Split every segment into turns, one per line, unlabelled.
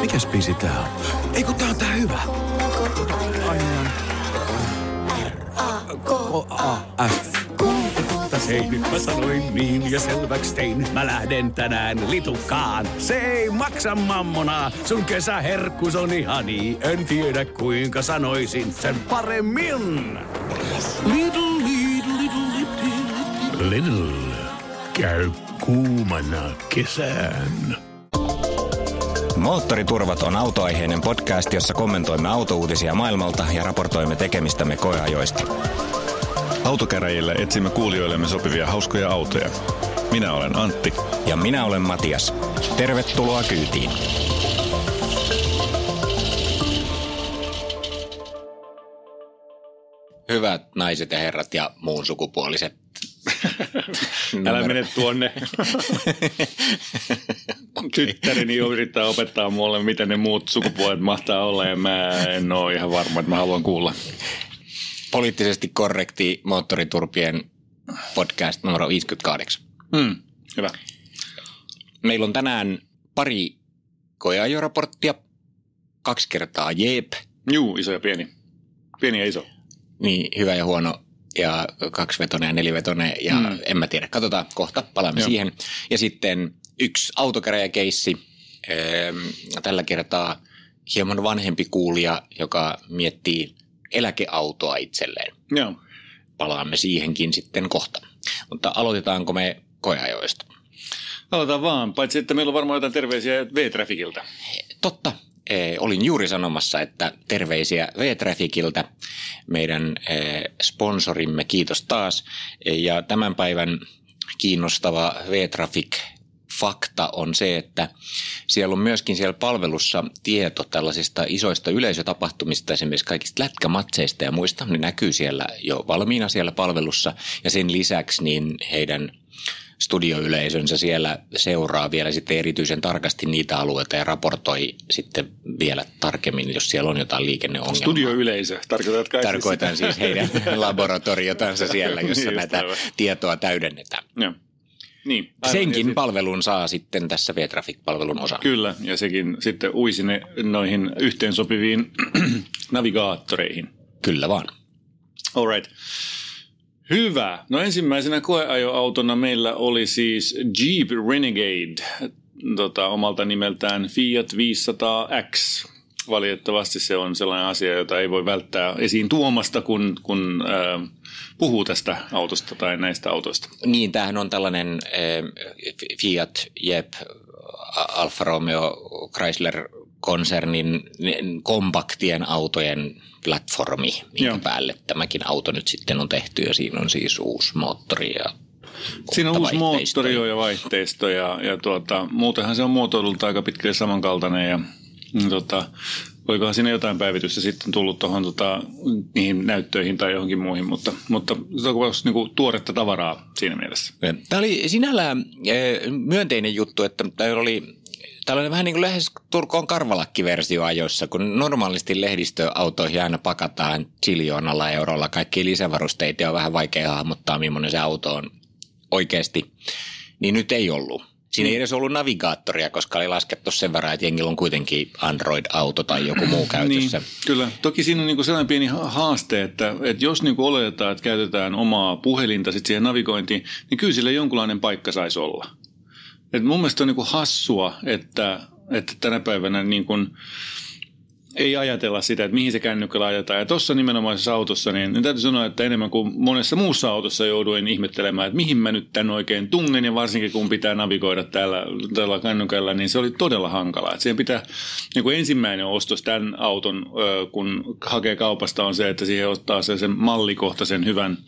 Mikäs biisi tää on? Ei kun tää on tää hyvä. R-A-K-A-F.
Hei, nyt mä sanoin niin ja selväks tein. Mä lähden tänään litukaan. Se ei maksa mammona. Sun kesäherkkus on ihani. En tiedä kuinka sanoisin sen paremmin. Little, little, little, little. Little. Käy kuumana kesään.
Moottoriturvat on autoaiheinen podcast, jossa kommentoimme autouutisia maailmalta ja raportoimme tekemistämme koeajoista.
Autokäräjillä etsimme kuulijoillemme sopivia hauskoja autoja. Minä olen Antti.
Ja minä olen Matias. Tervetuloa kyytiin. Hyvät naiset ja herrat ja muun sukupuoliset.
Älä mene tuonne. Tyttäreni yrittää opettaa mulle, miten ne muut sukupuolet mahtaa olla ja mä en ole ihan varma, että mä haluan kuulla.
Poliittisesti korrekti moottoriturpien podcast numero 58.
Hmm, hyvä.
Meillä on tänään pari koeajoraporttia, kaksi kertaa jeep,
Juu, iso ja pieni. Pieni ja iso.
niin hyvä ja huono ja kaksivetonen ja nelivetonen ja
Mm.
en mä tiedä. Katsotaan kohta, palaamme
Joo.
siihen. Ja sitten yksi autokäräjäkeissi, ehm, tällä kertaa hieman vanhempi kuulija, joka miettii eläkeautoa itselleen.
Joo.
Palaamme siihenkin sitten kohta. Mutta aloitetaanko me koeajoista?
Aloitetaan vaan, paitsi että meillä on varmaan jotain terveisiä V-Trafficilta.
Totta. Eh, olin juuri sanomassa, että terveisiä V-Trafficiltä, meidän eh, sponsorimme, kiitos taas. Eh, Ja tämän päivän kiinnostava V-Traffic fakta on se, että siellä on myöskin siellä palvelussa tieto tällaisista isoista yleisötapahtumista, esimerkiksi kaikista lätkämatseista ja muista, ne näkyy siellä jo valmiina siellä palvelussa. Ja sen lisäksi niin heidän studioyleisönsä siellä seuraa vielä sitten erityisen tarkasti niitä alueita ja raportoi sitten vielä tarkemmin, jos siellä on jotain liikenneongelmaa.
Studioyleisö, tarkoitatko kai siis
Tarkoitan
sitä?
siis heidän laboratoriotansa siellä, jossa
Niin,
näitä
aivan.
tietoa täydennetään.
Joo. Niin. aivan. Ja
Senkin
sit-
palvelun saa sitten tässä V-Traffic-palvelun osana.
Kyllä, ja sekin sitten uisi ne noihin yhteensopiviin navigaattoreihin.
Kyllä vaan.
All right. Hyvä. No ensimmäisenä koeajoautona meillä oli siis Jeep Renegade, tota, omalta nimeltään Fiat 500X. Valitettavasti se on sellainen asia, jota ei voi välttää esiin tuomasta, kun, kun äh, puhuu tästä autosta tai näistä autoista.
Niin, tämähän on tällainen eh, Fiat, Jep, A- Alfa Romeo, Chrysler konsernin kompaktien autojen platformi, minkä
Joo.
päälle tämäkin auto nyt sitten on tehty ja siinä on siis uusi moottori ja
Siinä on uusi moottori ja vaihteisto ja, ja tuota, muutenhan se on muotoilulta aika pitkälle samankaltainen ja mm, tota, olikohan siinä jotain päivitystä sitten tullut tuohon tota, niihin näyttöihin tai johonkin muihin, mutta, mutta se on niin tuoretta tavaraa siinä mielessä.
Tämä oli sinällään eh, myönteinen juttu, että täällä oli tällainen vähän niin kuin lähes Turkoon karvalakkiversio ajoissa, kun normaalisti lehdistöautoihin aina pakataan chiljoonalla eurolla kaikki lisävarusteita ja on vähän vaikea hahmottaa, millainen se auto on oikeasti. Niin nyt ei ollut. Siinä ei edes ollut navigaattoria, koska oli laskettu sen verran, että jengillä on kuitenkin Android-auto tai joku muu käytössä.
Niin, kyllä. Toki siinä on niin sellainen pieni ha- haaste, että, että jos niin oletetaan, että käytetään omaa puhelinta sit siihen navigointiin, niin kyllä sillä jonkunlainen paikka saisi olla. Et mun mielestä on niin hassua, että, että tänä päivänä niin kuin ei ajatella sitä, että mihin se kännykkä laitetaan. Ja tuossa nimenomaisessa autossa, niin, niin täytyy sanoa, että enemmän kuin monessa muussa autossa jouduin ihmettelemään, että mihin mä nyt tämän oikein tungen, ja varsinkin kun pitää navigoida täällä, tällä kännykällä, niin se oli todella hankalaa. Että siihen pitää, niin kuin ensimmäinen ostos tämän auton, kun hakee kaupasta, on se, että siihen ottaa se sen mallikohtaisen hyvän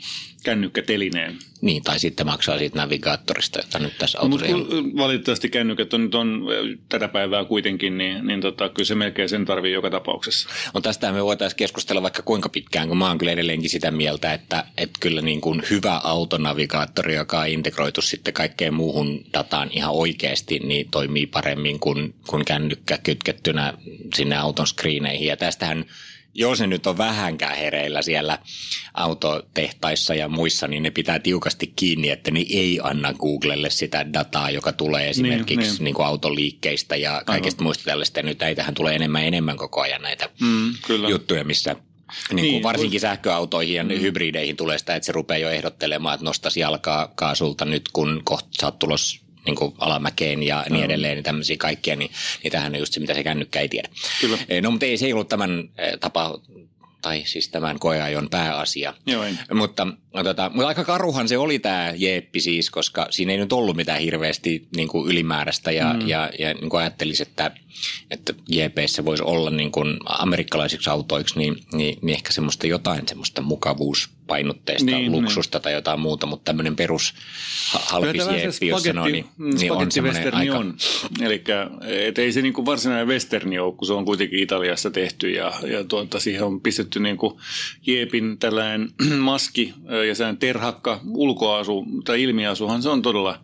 kännykkätelineen.
Niin, tai sitten maksaa siitä navigaattorista, jota nyt tässä
No, mutta
autossa
kun valitettavasti kännykät on nyt on tätä päivää kuitenkin, niin, niin tota, kyllä se melkein sen tarvii joka tapauksessa.
No tästä me voitaisiin keskustella vaikka kuinka pitkään, kun mä oon kyllä edelleenkin sitä mieltä, että, että kyllä niin kuin hyvä autonavigaattori, joka on integroitu sitten kaikkeen muuhun dataan ihan oikeasti, niin toimii paremmin kuin, kuin kännykkä kytkettynä sinne auton screeneihin. Ja tästähän jos ne nyt on vähänkään hereillä siellä autotehtaissa ja muissa, niin ne pitää tiukasti kiinni, että ne ei anna Googlelle sitä dataa, joka tulee niin, esimerkiksi niin, niin. Niin kuin autoliikkeistä ja kaikista Aivan. muista tällaista. Ja nyt tähän tulee enemmän enemmän koko ajan näitä mm, kyllä. juttuja, missä niin kuin niin, varsinkin sähköautoihin ja mm. hybrideihin tulee sitä, että se rupeaa jo ehdottelemaan, että nostaisi jalkaa kaasulta nyt, kun kohta sä oot tulos niin kuin alamäkeen ja niin edelleen, niin tämmöisiä kaikkia, niin, niin tämähän on just se, mitä se kännykkä ei tiedä. Kyllä. No, mutta ei se ei ollut tämän tapa tai siis tämän koeajon pääasia.
Joo,
mutta, tota, mutta aika karuhan se oli tämä Jeppi siis, koska siinä ei nyt ollut mitään hirveästi niin kuin ylimääräistä ja, mm. ja, ja niin kuin ajattelisi, että että GPssä voisi olla niin kuin amerikkalaisiksi autoiksi, niin, niin, niin ehkä semmoista jotain semmoista mukavuuspainotteista niin, niin. luksusta niin. tai jotain muuta, mutta tämmöinen perus halpis GP, jos sanoo, niin, niin on semmoinen aika... On.
Eli ei se niin kuin varsinainen westerni ole, kun se on kuitenkin Italiassa tehty ja, ja tuota, siihen on pistetty niin kuin Jeepin tällainen maski ja sehän terhakka ulkoasu tai ilmiasuhan se on todella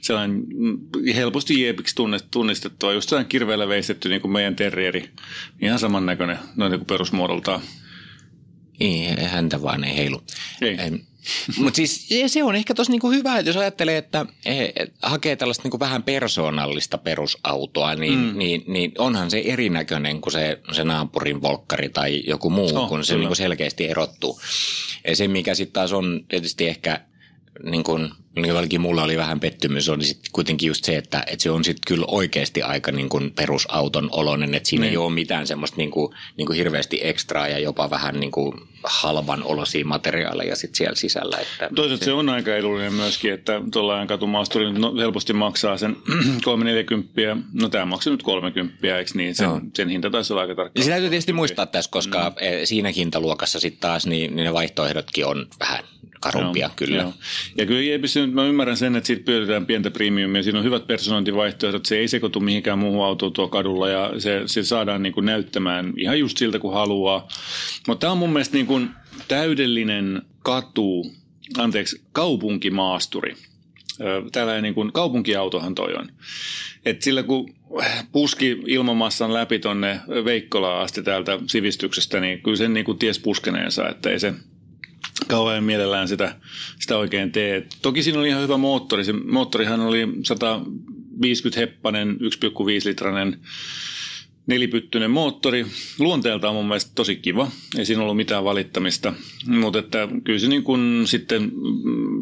sellainen mm, helposti jeepiksi tunnistettua, just sellainen kirveellä veistetty niin kuin meidän terrieri. Ihan samannäköinen noin niin kuin perusmuodoltaan.
Ei, häntä vaan ei heilu.
Ei.
Mutta siis se on ehkä tosi niinku hyvä, että jos ajattelee, että et, hakee tällaista niinku vähän persoonallista perusautoa, niin, mm. niin, niin onhan se erinäköinen kuin se, se naapurin volkkari tai joku muu, oh, kun se niinku selkeästi erottuu. Ja se, mikä sitten taas on tietysti ehkä niin kuin niin mulla oli vähän pettymys, oli sitten kuitenkin just se, että, että se on sitten kyllä oikeasti aika niin kuin perusauton oloinen, että siinä niin. ei ole mitään semmoista niin kuin, niin kuin hirveästi ekstraa ja jopa vähän niin kuin halvan olosia materiaaleja sit siellä sisällä. Että
Toisaalta se, se on aika edullinen myöskin, että tuollainen katumaasturi no, helposti maksaa sen 340, no tämä maksaa nyt 30, eikö niin? Sen, no. sen hinta taisi olla aika tarkka.
Se täytyy tietysti muistaa tässä, koska mm. Eh, siinä hintaluokassa sitten taas niin, niin ne vaihtoehdotkin on vähän karumpia joo, kyllä. Joo.
Ja kyllä Jeepissä nyt mä ymmärrän sen, että siitä pyydetään pientä premiumia. Siinä on hyvät personointivaihtoehdot. Se ei sekoitu mihinkään muuhun autoon tuo kadulla ja se, se saadaan niin kuin näyttämään ihan just siltä kuin haluaa. Mutta tämä on mun mielestä niin kuin täydellinen katu, anteeksi, kaupunkimaasturi. Tällainen niin kuin kaupunkiautohan toi on. Et sillä kun puski ilmamassan läpi tonne Veikkolaan asti täältä sivistyksestä, niin kyllä sen niin kuin ties puskeneensa, että ei se – kauhean mielellään sitä, sitä oikein tee. Toki siinä oli ihan hyvä moottori. Se moottorihan oli 150 heppanen, 1,5 litranen nelipyttyinen moottori. Luonteeltaan mun mielestä tosi kiva, ei siinä ollut mitään valittamista, mutta että kyllä se niin kuin sitten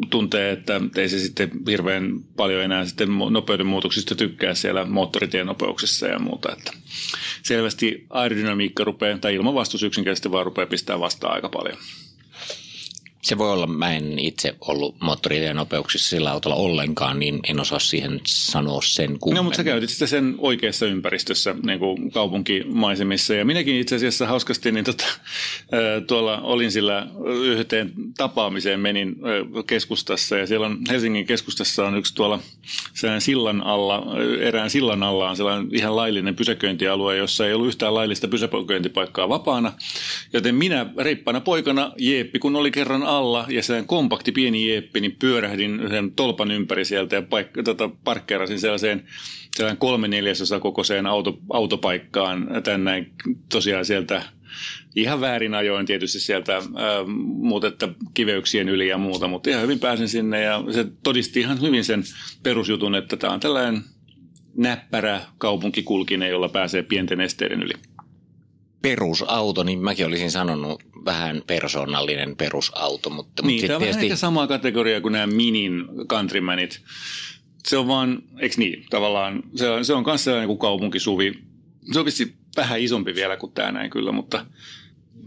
tuntee, että ei se sitten hirveän paljon enää sitten nopeuden muutoksista tykkää siellä moottoritien nopeuksissa ja muuta, että selvästi aerodynamiikka rupeaa, tai ilmanvastus yksinkertaisesti vaan rupeaa pistää vastaan aika paljon.
Se voi olla, mä en itse ollut moottoritien nopeuksissa sillä autolla ollenkaan, niin en osaa siihen sanoa sen kummemmin.
No, mutta sä käytit sitä sen oikeassa ympäristössä, niin kuin kaupunkimaisemissa. Ja minäkin itse asiassa hauskasti, niin tota, tuolla olin sillä yhteen tapaamiseen menin keskustassa. Ja siellä on Helsingin keskustassa on yksi tuolla sillan alla, erään sillan alla on sellainen ihan laillinen pysäköintialue, jossa ei ollut yhtään laillista pysäköintipaikkaa vapaana. Joten minä reippana poikana, jeeppi, kun oli kerran alla ja se kompakti pieni jeppi, niin pyörähdin sen tolpan ympäri sieltä ja paik- tota, parkkeerasin sellaiseen sellainen kolme neljäsosa kokoiseen auto, autopaikkaan tänne tosiaan sieltä ihan väärin ajoin tietysti sieltä muutetta kiveyksien yli ja muuta, mutta ihan hyvin pääsin sinne ja se todisti ihan hyvin sen perusjutun, että tämä on tällainen näppärä kaupunkikulkinen, jolla pääsee pienten esteiden yli
perusauto, niin mäkin olisin sanonut vähän persoonallinen perusauto. Mutta,
niin, mutta tämä on tietysti... vähän ehkä samaa kategoriaa kuin nämä Minin countrymanit. Se on vaan, eikö niin, tavallaan, se on, se on myös sellainen kuin kaupunkisuvi. Se on vissi vähän isompi vielä kuin tämä näin kyllä, mutta...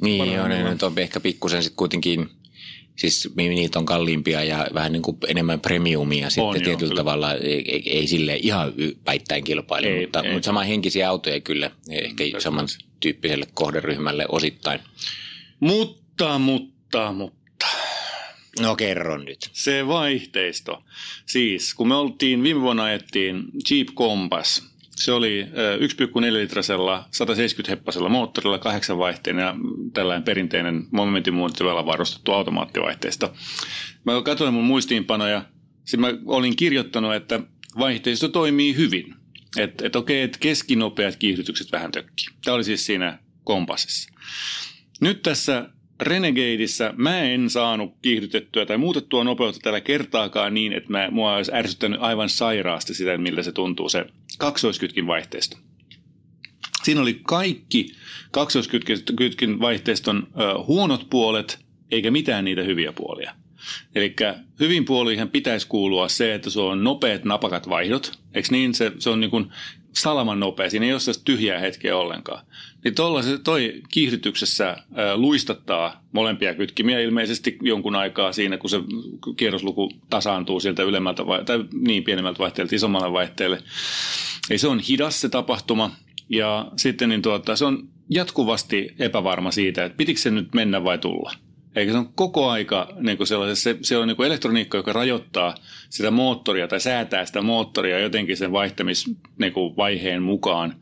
Niin, joo, ne nyt on ehkä pikkusen sitten kuitenkin, siis niitä on kalliimpia ja vähän niin kuin enemmän premiumia sitten on, tietyllä joo, tavalla, ei, ei, ei sille ihan päittäin kilpaile, ei, mutta, ei. mutta sama henkisiä autoja kyllä, ehkä saman tyyppiselle kohderyhmälle osittain.
Mutta, mutta, mutta.
No kerro nyt.
Se vaihteisto. Siis kun me oltiin, viime vuonna ajettiin Jeep Compass. Se oli 1,4 litrasella 170 heppasella moottorilla, kahdeksan vaihteen ja tällainen perinteinen momentin muuttavalla varustettu automaattivaihteista. Mä katsoin mun muistiinpanoja. Sitten mä olin kirjoittanut, että vaihteisto toimii hyvin. Että et okei, että keskinopeat kiihdytykset vähän tökki. Tämä oli siis siinä kompassissa. Nyt tässä Renegadeissa mä en saanut kiihdytettyä tai muutettua nopeutta tällä kertaakaan niin, että mä, mua olisi ärsyttänyt aivan sairaasti sitä, miltä se tuntuu se kaksoiskytkin vaihteisto. Siinä oli kaikki kaksoiskytkin vaihteiston ö, huonot puolet, eikä mitään niitä hyviä puolia. Eli hyvin puoliin pitäisi kuulua se, että se on nopeat napakat vaihdot. Eikö niin? Se, se on niin kuin salaman nopea. Siinä ei ole tyhjää hetkeä ollenkaan. Niin se toi kiihdytyksessä luistattaa molempia kytkimiä ilmeisesti jonkun aikaa siinä, kun se kierrosluku tasaantuu sieltä ylemmältä vai, tai niin pienemmältä vaihteelta isommalle vaihteelle. Ei se on hidas se tapahtuma. Ja sitten niin tuota, se on jatkuvasti epävarma siitä, että pitikö se nyt mennä vai tulla. Eikä se on koko aika niin kuin se, se on niin kuin elektroniikka, joka rajoittaa sitä moottoria tai säätää sitä moottoria jotenkin sen vaihtamisvaiheen niin mukaan.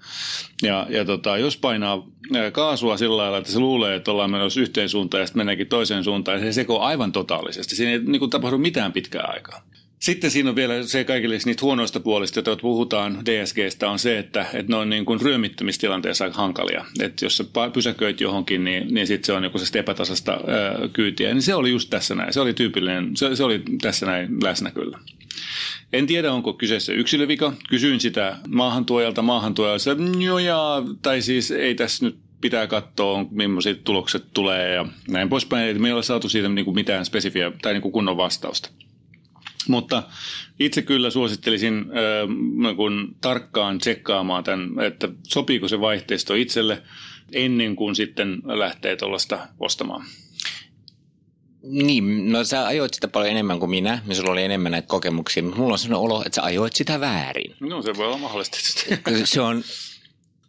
Ja, ja tota, jos painaa kaasua sillä lailla, että se luulee, että ollaan menossa yhteen suuntaan ja sitten meneekin toiseen suuntaan, ja se sekoo aivan totaalisesti. Siinä ei niin kuin, tapahdu mitään pitkää aikaa. Sitten siinä on vielä se kaikille niistä huonoista puolista, joita puhutaan DSGstä, on se, että, että ne on niin kuin ryömittymistilanteessa aika hankalia. Että jos sä pysäköit johonkin, niin, niin sitten se on joku epätasasta ää, kyytiä. Niin se oli just tässä näin. Se oli tyypillinen, se, se oli tässä näin läsnä kyllä. En tiedä, onko kyseessä yksilövika. Kysyin sitä maahantuojalta maahantuojalta, joo ja, tai siis ei tässä nyt pitää katsoa, millaisia tulokset tulee ja näin poispäin. Me ei ole saatu siitä niin kuin mitään spesifiä tai niin kuin kunnon vastausta. Mutta itse kyllä suosittelisin äh, kun tarkkaan tsekkaamaan tämän, että sopiiko se vaihteisto itselle ennen kuin sitten lähtee tuollaista ostamaan.
Niin, no sä ajoit sitä paljon enemmän kuin minä, ja sulla oli enemmän näitä kokemuksia, mutta mulla on sellainen olo, että sä ajoit sitä väärin.
No se voi olla mahdollista.
se on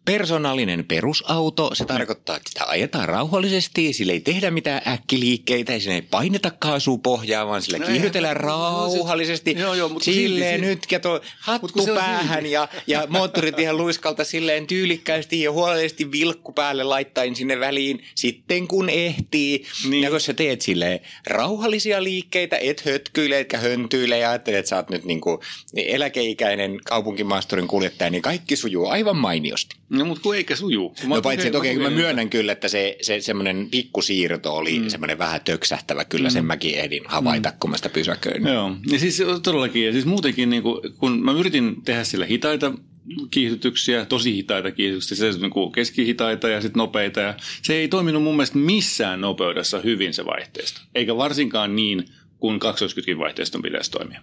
Persoonallinen perusauto, se tarkoittaa, että sitä ajetaan rauhallisesti, sillä ei tehdä mitään äkkiliikkeitä, siinä ei paineta kaasupohjaa, vaan sillä no kiihdytellään rauhallisesti. No, joo, mutta silleen silti, nyt, ja tuo hattu päähän ja, ja moottorit ihan luiskalta silleen tyylikkäästi ja huolellisesti vilkku päälle laittaen sinne väliin sitten kun ehtii. Niin. Ja kun sä teet silleen rauhallisia liikkeitä, et hötkyile, etkä höntyile ja ajattelet, että sä oot nyt niin kuin eläkeikäinen kaupunkimaasturin kuljettaja, niin kaikki sujuu aivan mainiosti.
No mutta kun eikä suju.
no paitsi, että okei, okay, mä myönnän kyllä, että se, se semmoinen pikkusiirto oli mm. semmoinen vähän töksähtävä. Kyllä mm. sen mäkin ehdin havaita, mm. kun mä sitä pysäköin.
Joo, ja siis todellakin, ja siis muutenkin niin kuin, kun mä yritin tehdä sillä hitaita kiihdytyksiä, tosi hitaita kiihdytyksiä, se niin kuin keskihitaita ja sitten nopeita. Ja se ei toiminut mun mielestä missään nopeudessa hyvin se vaihteisto. Eikä varsinkaan niin, kun 20 vaihteiston pitäisi toimia.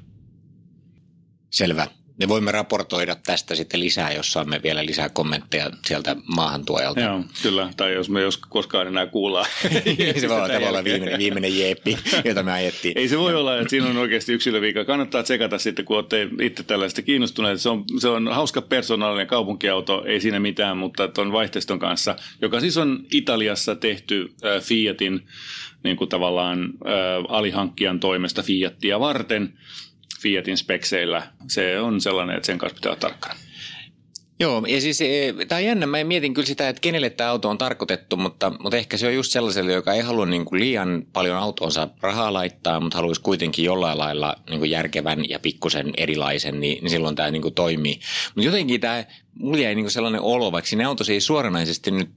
Selvä me voimme raportoida tästä sitten lisää, jos saamme vielä lisää kommentteja sieltä maahantuojalta.
Joo, kyllä. Tai jos me jos koskaan enää kuullaan.
se voi olla tavallaan viimeinen, viimeinen jeeppi, jota me ajettiin.
Ei se voi olla, että siinä on oikeasti yksilöviika. Kannattaa tsekata sitten, kun olette itse tällaista kiinnostuneet. Se on, se on hauska persoonallinen kaupunkiauto, ei siinä mitään, mutta tuon vaihteiston kanssa, joka siis on Italiassa tehty äh, Fiatin niin kuin tavallaan äh, alihankkijan toimesta Fiattia varten – Fiatin spekseillä, se on sellainen, että sen kanssa pitää olla tarkkana.
Joo, ja siis e, tämä on jännä. Mä mietin kyllä sitä, että kenelle tämä auto on tarkoitettu, mutta, mutta ehkä se on just sellaiselle, joka ei halua niin kuin liian paljon autoonsa rahaa laittaa, mutta haluaisi kuitenkin jollain lailla niin kuin järkevän ja pikkusen erilaisen, niin, niin silloin tämä niin kuin toimii. Mutta jotenkin tämä, mulla jäi niin kuin sellainen olo, vaikka siinä autossa ei suoranaisesti nyt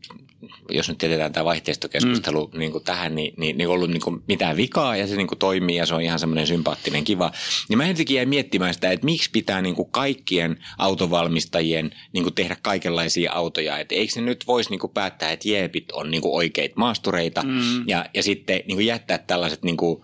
jos nyt jätetään tämä vaihteistokeskustelu mm. niin kuin tähän, niin, niin, niin ollut niin kuin mitään vikaa ja se niin kuin toimii ja se on ihan semmoinen sympaattinen kiva. Niin mä jotenkin jäin miettimään sitä, että miksi pitää niin kuin kaikkien autovalmistajien niin kuin tehdä kaikenlaisia autoja. Että eikö ne nyt voisi niin kuin päättää, että jeepit on niin kuin oikeita maastureita mm. ja, ja sitten niin kuin jättää tällaiset niin kuin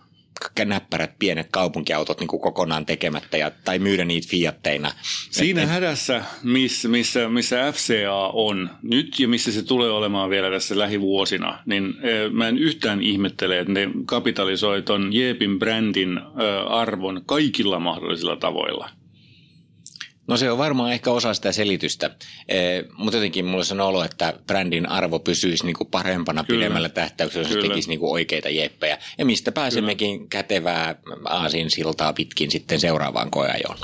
näppärät pienet kaupunkiautot niin kuin kokonaan tekemättä ja, tai myydä niitä fiatteina.
Siinä Et, hädässä, missä, missä, missä FCA on nyt ja missä se tulee olemaan vielä tässä lähivuosina, niin mä en yhtään ihmettele, että ne kapitalisoi ton Jeepin brändin arvon kaikilla mahdollisilla tavoilla.
No se on varmaan ehkä osa sitä selitystä, e, mutta jotenkin mulla on olo, että brändin arvo pysyisi niinku parempana Kyllä. pidemmällä tähtäyksellä, jos tekisi niinku oikeita jeppejä. Ja mistä pääsemmekin Kyllä. kätevää aasin siltaa pitkin sitten seuraavaan koeajoon.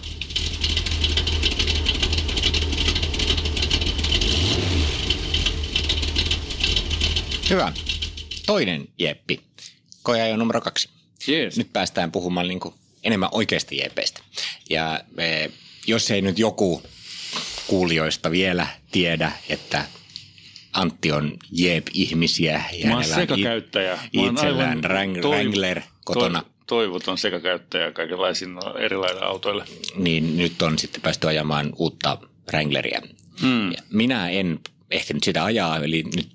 Hyvä. Toinen jeppi. Koeajo numero kaksi.
Yes.
Nyt päästään puhumaan niinku enemmän oikeasti jepeistä. Ja jos ei nyt joku kuulijoista vielä tiedä, että Antti on Jeep-ihmisiä. Ja
Mä oon sekakäyttäjä. Mä oon
Itsellään
aivan
Wrang-
toi-
Wrangler kotona.
toi- Toivoton sekakäyttäjä kaikenlaisiin erilaisille autoille.
niin nyt on sitten päästy ajamaan uutta Wrangleria. Mm. Minä en ehtinyt sitä ajaa, eli nyt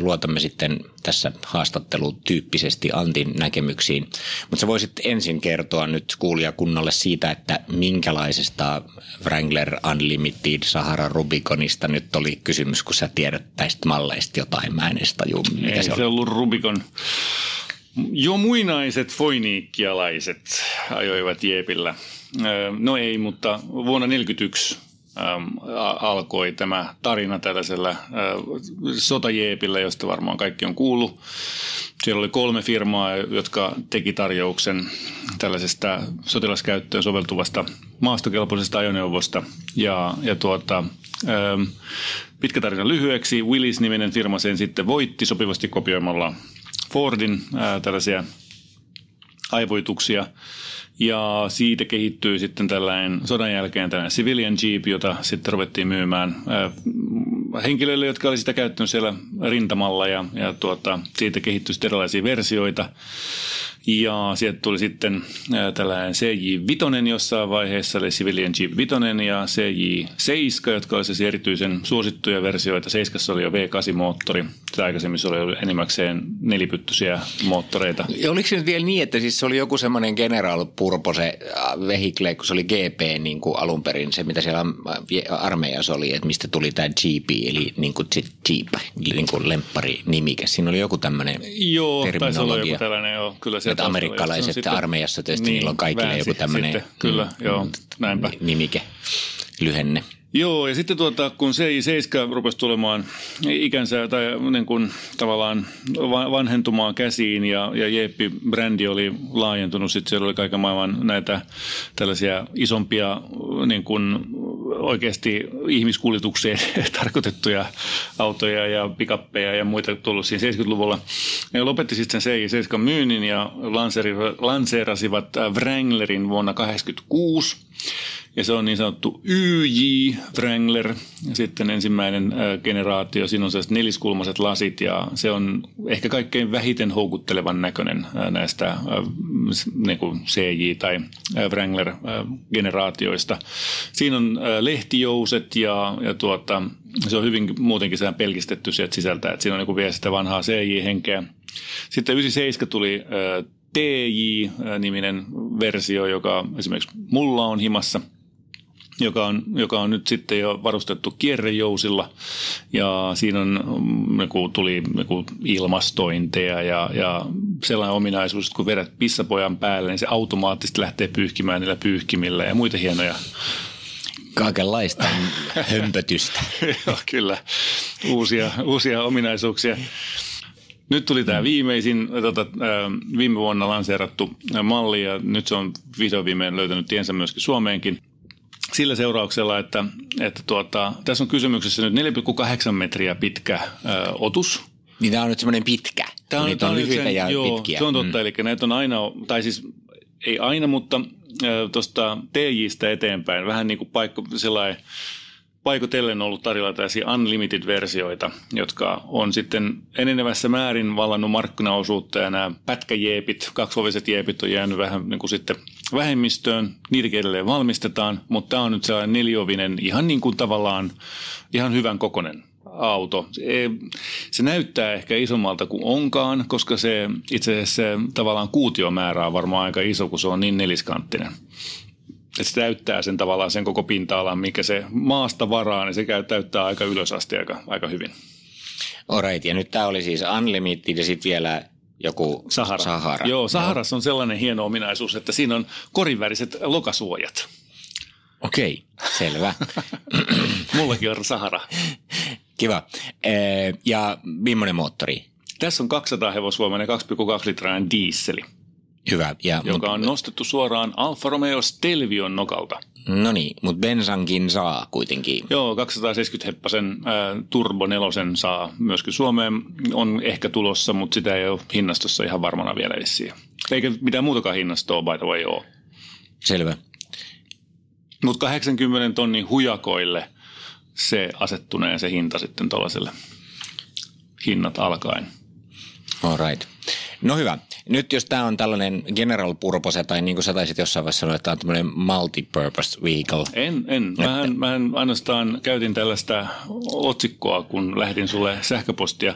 luotamme sitten tässä haastattelutyyppisesti Antin näkemyksiin. Mutta sä voisit ensin kertoa nyt kuulijakunnalle siitä, että minkälaisesta Wrangler Unlimited Sahara Rubiconista nyt oli kysymys, kun sä tiedät näistä malleista jotain. Mä en edes tajua, mikä
Ei
se
se ollut Rubikon. Jo muinaiset foiniikkialaiset ajoivat Jeepillä. No ei, mutta vuonna 1941 alkoi tämä tarina tällaisella sotajeepillä, josta varmaan kaikki on kuullut. Siellä oli kolme firmaa, jotka teki tarjouksen tällaisesta sotilaskäyttöön soveltuvasta maastokelpoisesta ajoneuvosta. Ja, ja tuota, pitkä tarina lyhyeksi. Willis-niminen firma sen sitten voitti sopivasti kopioimalla Fordin tällaisia aivoituksia. Ja siitä kehittyy sitten tällainen sodan jälkeen tällainen civilian jeep, jota sitten ruvettiin myymään ää, henkilöille, jotka oli sitä käyttänyt siellä rintamalla ja, ja tuota, siitä kehittyi sitten erilaisia versioita. Ja sieltä tuli sitten ää, tällainen CJ5 jossain vaiheessa, eli Civilian Jeep 5 ja CJ7, jotka oli siis erityisen suosittuja versioita. 7 oli jo V8-moottori, sitä aikaisemmin se oli enimmäkseen nelipyttyisiä moottoreita.
Ja oliko se nyt vielä niin, että siis se oli joku semmoinen General Purpose äh, vehikle, kun se oli GP niin kuin alun perin, se mitä siellä äh, armeijassa oli, että mistä tuli tämä GP, eli niin kuin Jeep, niin kuin lemppari nimike. Siinä oli joku tämmöinen
Joo, taisi olla joku tällainen, joo, kyllä se
Että
taustalla-
amerikkalaiset
sitten-
armeijassa tietysti niillä on kaikille
väänsi
joku tämmöinen
Kyllä,
mm,
joo, näinpä.
nimike, lyhenne.
Joo, ja sitten tuota, kun CI7 rupesi tulemaan ikänsä tai niin kuin tavallaan va- vanhentumaan käsiin ja, ja Jeppi-brändi oli laajentunut, sitten siellä oli kaiken maailman näitä tällaisia isompia niin kuin oikeasti ihmiskuljetukseen tarkoitettuja autoja ja pikappeja ja muita tullut siinä 70-luvulla. Ne lopetti sitten sen CI7 myynnin ja lanseerasivat Wranglerin vuonna 1986. Ja se on niin sanottu YJ Wrangler, sitten ensimmäinen ö, generaatio. Siinä on sellaiset neliskulmaiset lasit ja se on ehkä kaikkein vähiten houkuttelevan näköinen näistä niin kuin CJ- tai Wrangler-generaatioista. Siinä on lehtijouset ja, ja tuota, se on hyvin muutenkin sehän pelkistetty sieltä sisältä, että siinä on niin vielä sitä vanhaa CJ-henkeä. Sitten 97 tuli TJ-niminen versio, joka esimerkiksi mulla on himassa – joka on, joka on nyt sitten jo varustettu kierrejousilla ja siinä on, mm, joku, tuli joku ilmastointeja ja, ja sellainen ominaisuus, että kun vedät pissapojan päälle, niin se automaattisesti lähtee pyyhkimään niillä pyyhkimillä ja muita hienoja
Kaikenlaista hömpötystä.
Joo, kyllä. Uusia, uusia ominaisuuksia. Nyt tuli tämä viimeisin, tota, ää, viime vuonna lanseerattu malli ja nyt se on vihdoin viimein löytänyt tiensä myöskin Suomeenkin. Sillä seurauksella, että, että tuota, tässä on kysymyksessä nyt 4,8 metriä pitkä ää, otus.
Niin tämä on nyt semmoinen pitkä.
Tämä
on
nyt
lyhyitä ja
joo,
pitkiä.
Se on totta, mm. eli näitä on aina, tai siis ei aina, mutta tuosta TJstä eteenpäin vähän niin kuin paikka, sellainen paikotellen ollut tarjolla tällaisia unlimited-versioita, jotka on sitten enenevässä määrin vallannut markkinaosuutta ja nämä pätkäjeepit, kaksivoviset jeepit on jäänyt vähän niin kuin sitten vähemmistöön, niitä edelleen valmistetaan, mutta tämä on nyt sellainen neliovinen, ihan niin kuin tavallaan ihan hyvän kokonen auto. Se, se näyttää ehkä isommalta kuin onkaan, koska se itse asiassa se tavallaan kuutiomäärä on varmaan aika iso, kun se on niin neliskanttinen. Että se täyttää sen tavallaan sen koko pinta-alan, mikä se maasta varaa, niin se käy, täyttää aika ylös asti aika, aika hyvin.
Alright, ja nyt tämä oli siis Unlimited ja sitten vielä joku
Sahara.
Sahara.
Joo, Saharassa on sellainen hieno ominaisuus, että siinä on korinväriset lokasuojat.
Okei, selvä.
Mullakin on Sahara.
Kiva. Ja millainen moottori?
Tässä on 200 hevosvoimainen 2,2 litrainen diisseli,
Hyvä. Ja,
joka on nostettu suoraan Alfa Romeo Stelvion nokalta.
No niin, mutta bensankin saa kuitenkin.
Joo, 270 heppasen ää, Turbo nelosen saa myöskin Suomeen. On ehkä tulossa, mutta sitä ei ole hinnastossa ihan varmana vielä vissiin. Eikä mitään muutakaan hinnastoa by the way ole.
Selvä.
Mutta 80 tonnin hujakoille se asettuneen se hinta sitten tuollaiselle. hinnat alkaen.
All right. No hyvä. Nyt jos tämä on tällainen general purpose, tai niin kuin sä taisit jossain vaiheessa sanoa, että tämä on tämmöinen multi-purpose vehicle.
En, en. Mähän, mähän ainoastaan käytin tällaista otsikkoa, kun lähdin sulle sähköpostia.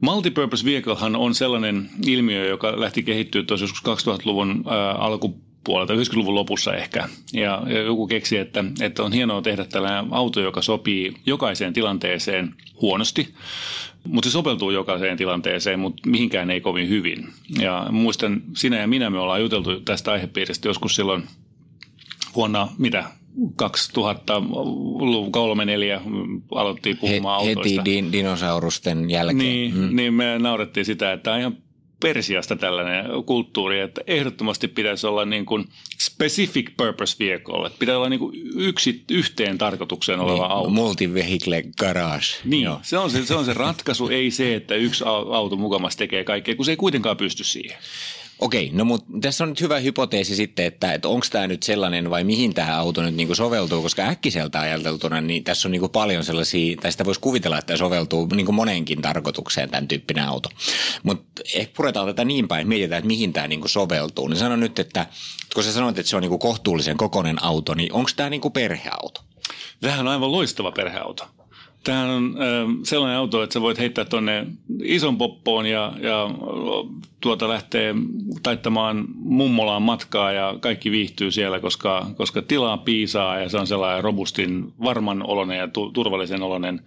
Multipurpose vehiclehan on sellainen ilmiö, joka lähti kehittyä tuossa joskus 2000-luvun ää, alkupuolelta, 90-luvun lopussa ehkä. Ja, ja joku keksi, että, että on hienoa tehdä tällainen auto, joka sopii jokaiseen tilanteeseen huonosti, mutta se sopeutuu jokaiseen tilanteeseen, mutta mihinkään ei kovin hyvin. Ja muistan, sinä ja minä me ollaan juteltu tästä aihepiiristä joskus silloin vuonna, mitä, 2003 4 aloittiin puhumaan
He,
autoista.
Heti din, dinosaurusten jälkeen.
Niin, mm. niin me naurettiin sitä, että on ihan Persiasta tällainen kulttuuri, että ehdottomasti pitäisi olla niin kuin specific purpose vehicle, että pitää olla niin kuin yksi, yhteen tarkoitukseen oleva
niin,
auto.
Multi-vehicle garage.
Niin, Joo. se on se, se on se ratkaisu, ei se, että yksi auto mukamassa tekee kaikkea, kun se ei kuitenkaan pysty siihen.
Okei, no mutta tässä on nyt hyvä hypoteesi sitten, että, että onko tämä nyt sellainen vai mihin tämä auto nyt niinku soveltuu, koska äkkiseltä ajateltuna niin tässä on niinku paljon sellaisia, tai sitä voisi kuvitella, että soveltuu niinku moneenkin tarkoitukseen tämän tyyppinen auto. Mutta ehkä puretaan tätä niin päin, että mietitään, että mihin tämä niinku soveltuu. Niin sano nyt, että kun sä sanoit, että se on niinku kohtuullisen kokoinen auto, niin onko tämä niinku perheauto?
Tämähän on aivan loistava perheauto. Tämähän on äh, sellainen auto, että sä voit heittää tuonne ison poppoon ja, ja tuota lähtee taittamaan mummolaan matkaa ja kaikki viihtyy siellä, koska, koska tilaa piisaa ja se on sellainen robustin, varman olonen ja tu, turvallisen olonen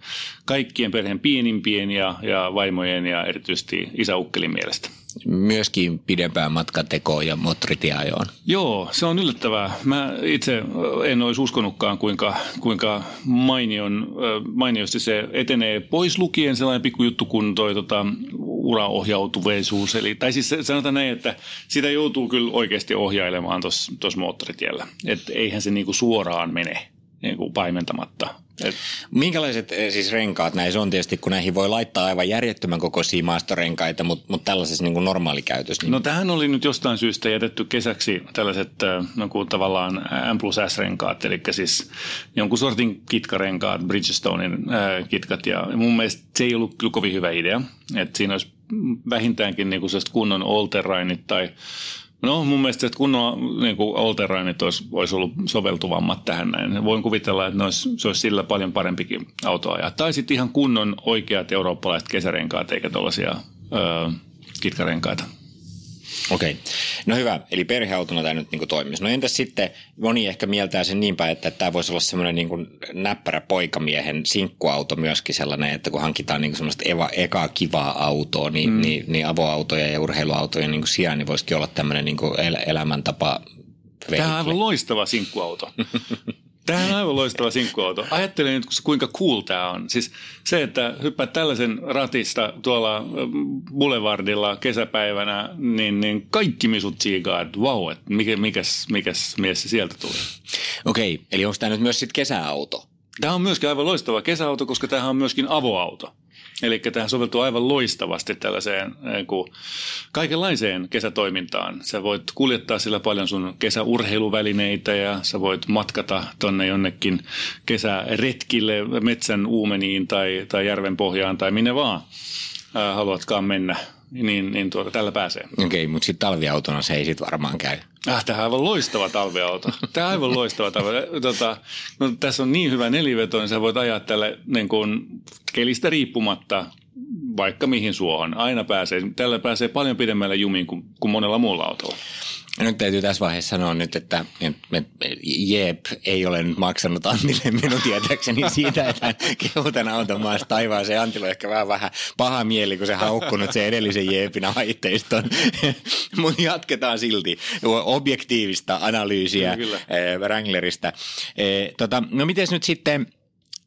kaikkien perheen pienimpien ja, ja vaimojen ja erityisesti isäukkelin mielestä.
Myöskin pidempään matkatekoon ja moottoritieajoon.
Joo, se on yllättävää. Mä itse en olisi uskonutkaan, kuinka, kuinka mainion, mainiosti se etenee pois lukien sellainen pikkujuttu kuin toi tota, uraohjautuveisuus. Eli, tai siis sanotaan näin, että sitä joutuu kyllä oikeasti ohjailemaan tuossa moottoritiellä. Että eihän se niinku suoraan mene niinku paimentamatta. Et.
Minkälaiset siis renkaat näissä on tietysti, kun näihin voi laittaa aivan järjettömän kokoisia maastorenkaita, mutta, mutta tällaisessa niin normaalikäytössä? Niin...
No tähän oli nyt jostain syystä jätetty kesäksi tällaiset no, kuin tavallaan M plus S-renkaat, eli siis jonkun sortin kitkarenkaat, Bridgestonein äh, kitkat, ja mun mielestä se ei ollut kyllä kovin hyvä idea, että siinä olisi vähintäänkin niin kuin kunnon all tai No mun mielestä että kunnon niin Olterainit olisi, olisi ollut soveltuvammat tähän näin. Voin kuvitella, että olisi, se olisi sillä paljon parempikin auto ajaa. Tai sitten ihan kunnon oikeat eurooppalaiset kesärenkaat eikä tuollaisia kitkarenkaita.
Okei. No hyvä. Eli perheautona tämä nyt niin toimisi. No entäs sitten, moni ehkä mieltää sen niin päin, että tämä voisi olla semmoinen niin näppärä poikamiehen sinkkuauto myöskin sellainen, että kun hankitaan niin semmoista eva, ekaa kivaa autoa, niin, mm. niin, niin avoautoja ja urheiluautoja niin sijaan, niin voisikin olla tämmöinen niin el- elämäntapa
Tämä on aivan loistava sinkkuauto. Tämä on aivan loistava sinkkuauto. Ajattelen nyt, kuinka cool tämä on. Siis se, että hyppäät tällaisen ratista tuolla Boulevardilla kesäpäivänä, niin, niin kaikki misut siikaa, että vau, että mikä, mikäs, mikäs mies se sieltä tulee.
Okei, eli onko tämä nyt myös sitten kesäauto?
Tämä on myöskin aivan loistava kesäauto, koska tämä on myöskin avoauto. Eli tähän soveltuu aivan loistavasti tällaiseen niin kuin kaikenlaiseen kesätoimintaan. Sä voit kuljettaa sillä paljon sun kesäurheiluvälineitä ja sä voit matkata tonne jonnekin kesäretkille metsän uumeniin tai, tai järven pohjaan tai minne vaan haluatkaan mennä niin, niin tuota, tällä pääsee.
Okei, okay, mutta sitten talviautona se ei sitten varmaan käy.
Ah, tämä on aivan loistava talviauto. Tämä on aivan loistava talviauto. Tota, no, tässä on niin hyvä neliveto, niin sä voit ajaa tälle niin kuin, kelistä riippumatta vaikka mihin suohon. Aina pääsee. Tällä pääsee paljon pidemmälle jumiin kuin, kuin monella muulla autolla.
Nyt täytyy tässä vaiheessa sanoa nyt, että Jeep ei ole nyt maksanut Antille minun tietääkseni siitä, että hän kehuu tämän auton maasta taivaaseen. Antilla on ehkä vähän, vähän paha mieli, kun se haukkunut se edellisen Jeepin aitteiston. Mutta jatketaan silti objektiivista analyysiä Kyllä. Wranglerista. Tota, no miten nyt sitten,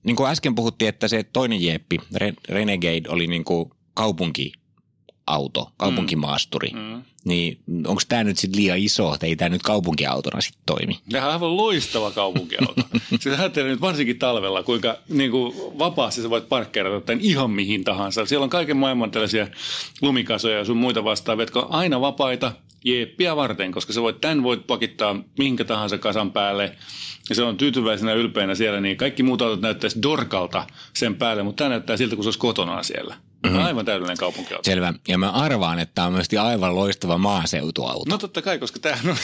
niin kuin äsken puhuttiin, että se toinen Jeeppi, Renegade, oli niin kuin kaupunki auto, kaupunkimaasturi. Mm. Mm. Niin onko tämä nyt sitten liian iso, että ei tämä nyt kaupunkiautona sitten toimi?
Tämä on aivan loistava kaupunkiauto. siis ajattelee nyt varsinkin talvella, kuinka niin kuin vapaasti sä voit parkkeerata tämän ihan mihin tahansa. Siellä on kaiken maailman tällaisia lumikasoja ja sun muita vastaavia, jotka on aina vapaita jeeppiä varten, koska sä voit, tämän voit pakittaa minkä tahansa kasan päälle. Ja se on tyytyväisenä ylpeänä siellä, niin kaikki muut autot näyttäisi dorkalta sen päälle, mutta tämä näyttää siltä, kun se olisi kotona siellä. Mm-hmm. Aivan täydellinen kaupunkiauto.
Selvä. Ja mä arvaan, että tämä on myös aivan loistava maaseutuauto.
No totta kai, koska tämä on,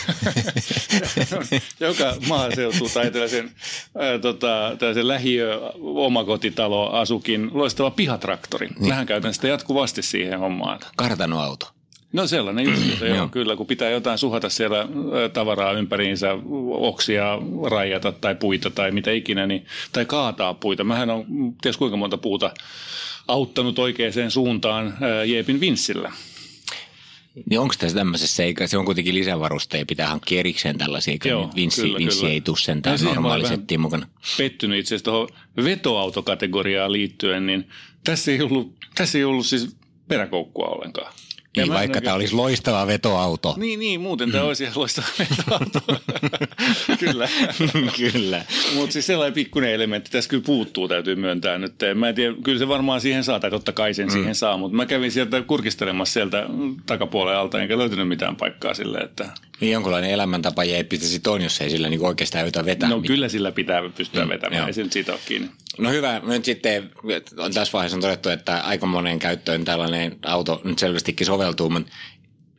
joka maaseutu tai tällaisen, ää, tota, tällaisen lähiö omakotitalo asukin loistava pihatraktori. Niin. Mähän käytän sitä jatkuvasti siihen hommaan.
Kartanoauto.
No sellainen just, joo, kyllä, kun pitää jotain suhata siellä tavaraa ympäriinsä, oksia rajata tai puita tai mitä ikinä, niin, tai kaataa puita. Mähän on ties kuinka monta puuta auttanut oikeaan suuntaan Jeepin vinssillä.
Niin onko tässä tämmöisessä, eikä se on kuitenkin lisävarusteja, pitää hankkia erikseen tällaisia, Joo, vinssi, kyllä, vinssi kyllä. ei tule sentään no, normaali settiin mukana.
Pettynyt itse asiassa tuohon vetoautokategoriaan liittyen, niin tässä ei ollut, tässä ei ollut siis peräkoukkua ollenkaan.
Niin, ja vaikka tämä olisi loistava vetoauto.
Niin, niin muuten tämä olisi ihan loistava vetoauto. kyllä.
kyllä.
Mutta siis sellainen pikkuinen elementti tässä kyllä puuttuu, täytyy myöntää nyt. Mä en tiedä, kyllä se varmaan siihen saa, tai totta kai sen mm. siihen saa, mutta mä kävin sieltä kurkistelemassa sieltä takapuolen alta, enkä löytynyt mitään paikkaa sille, että...
Niin jonkunlainen elämäntapa jäi pitäisi on, jos ei sillä niin oikeastaan yritä vetää.
No mitään. kyllä sillä pitää pystyä mm, vetämään, ei siitä ole kiinni.
No hyvä. Nyt sitten on tässä vaiheessa on todettu, että aika moneen käyttöön tällainen auto nyt selvästikin soveltuu, mutta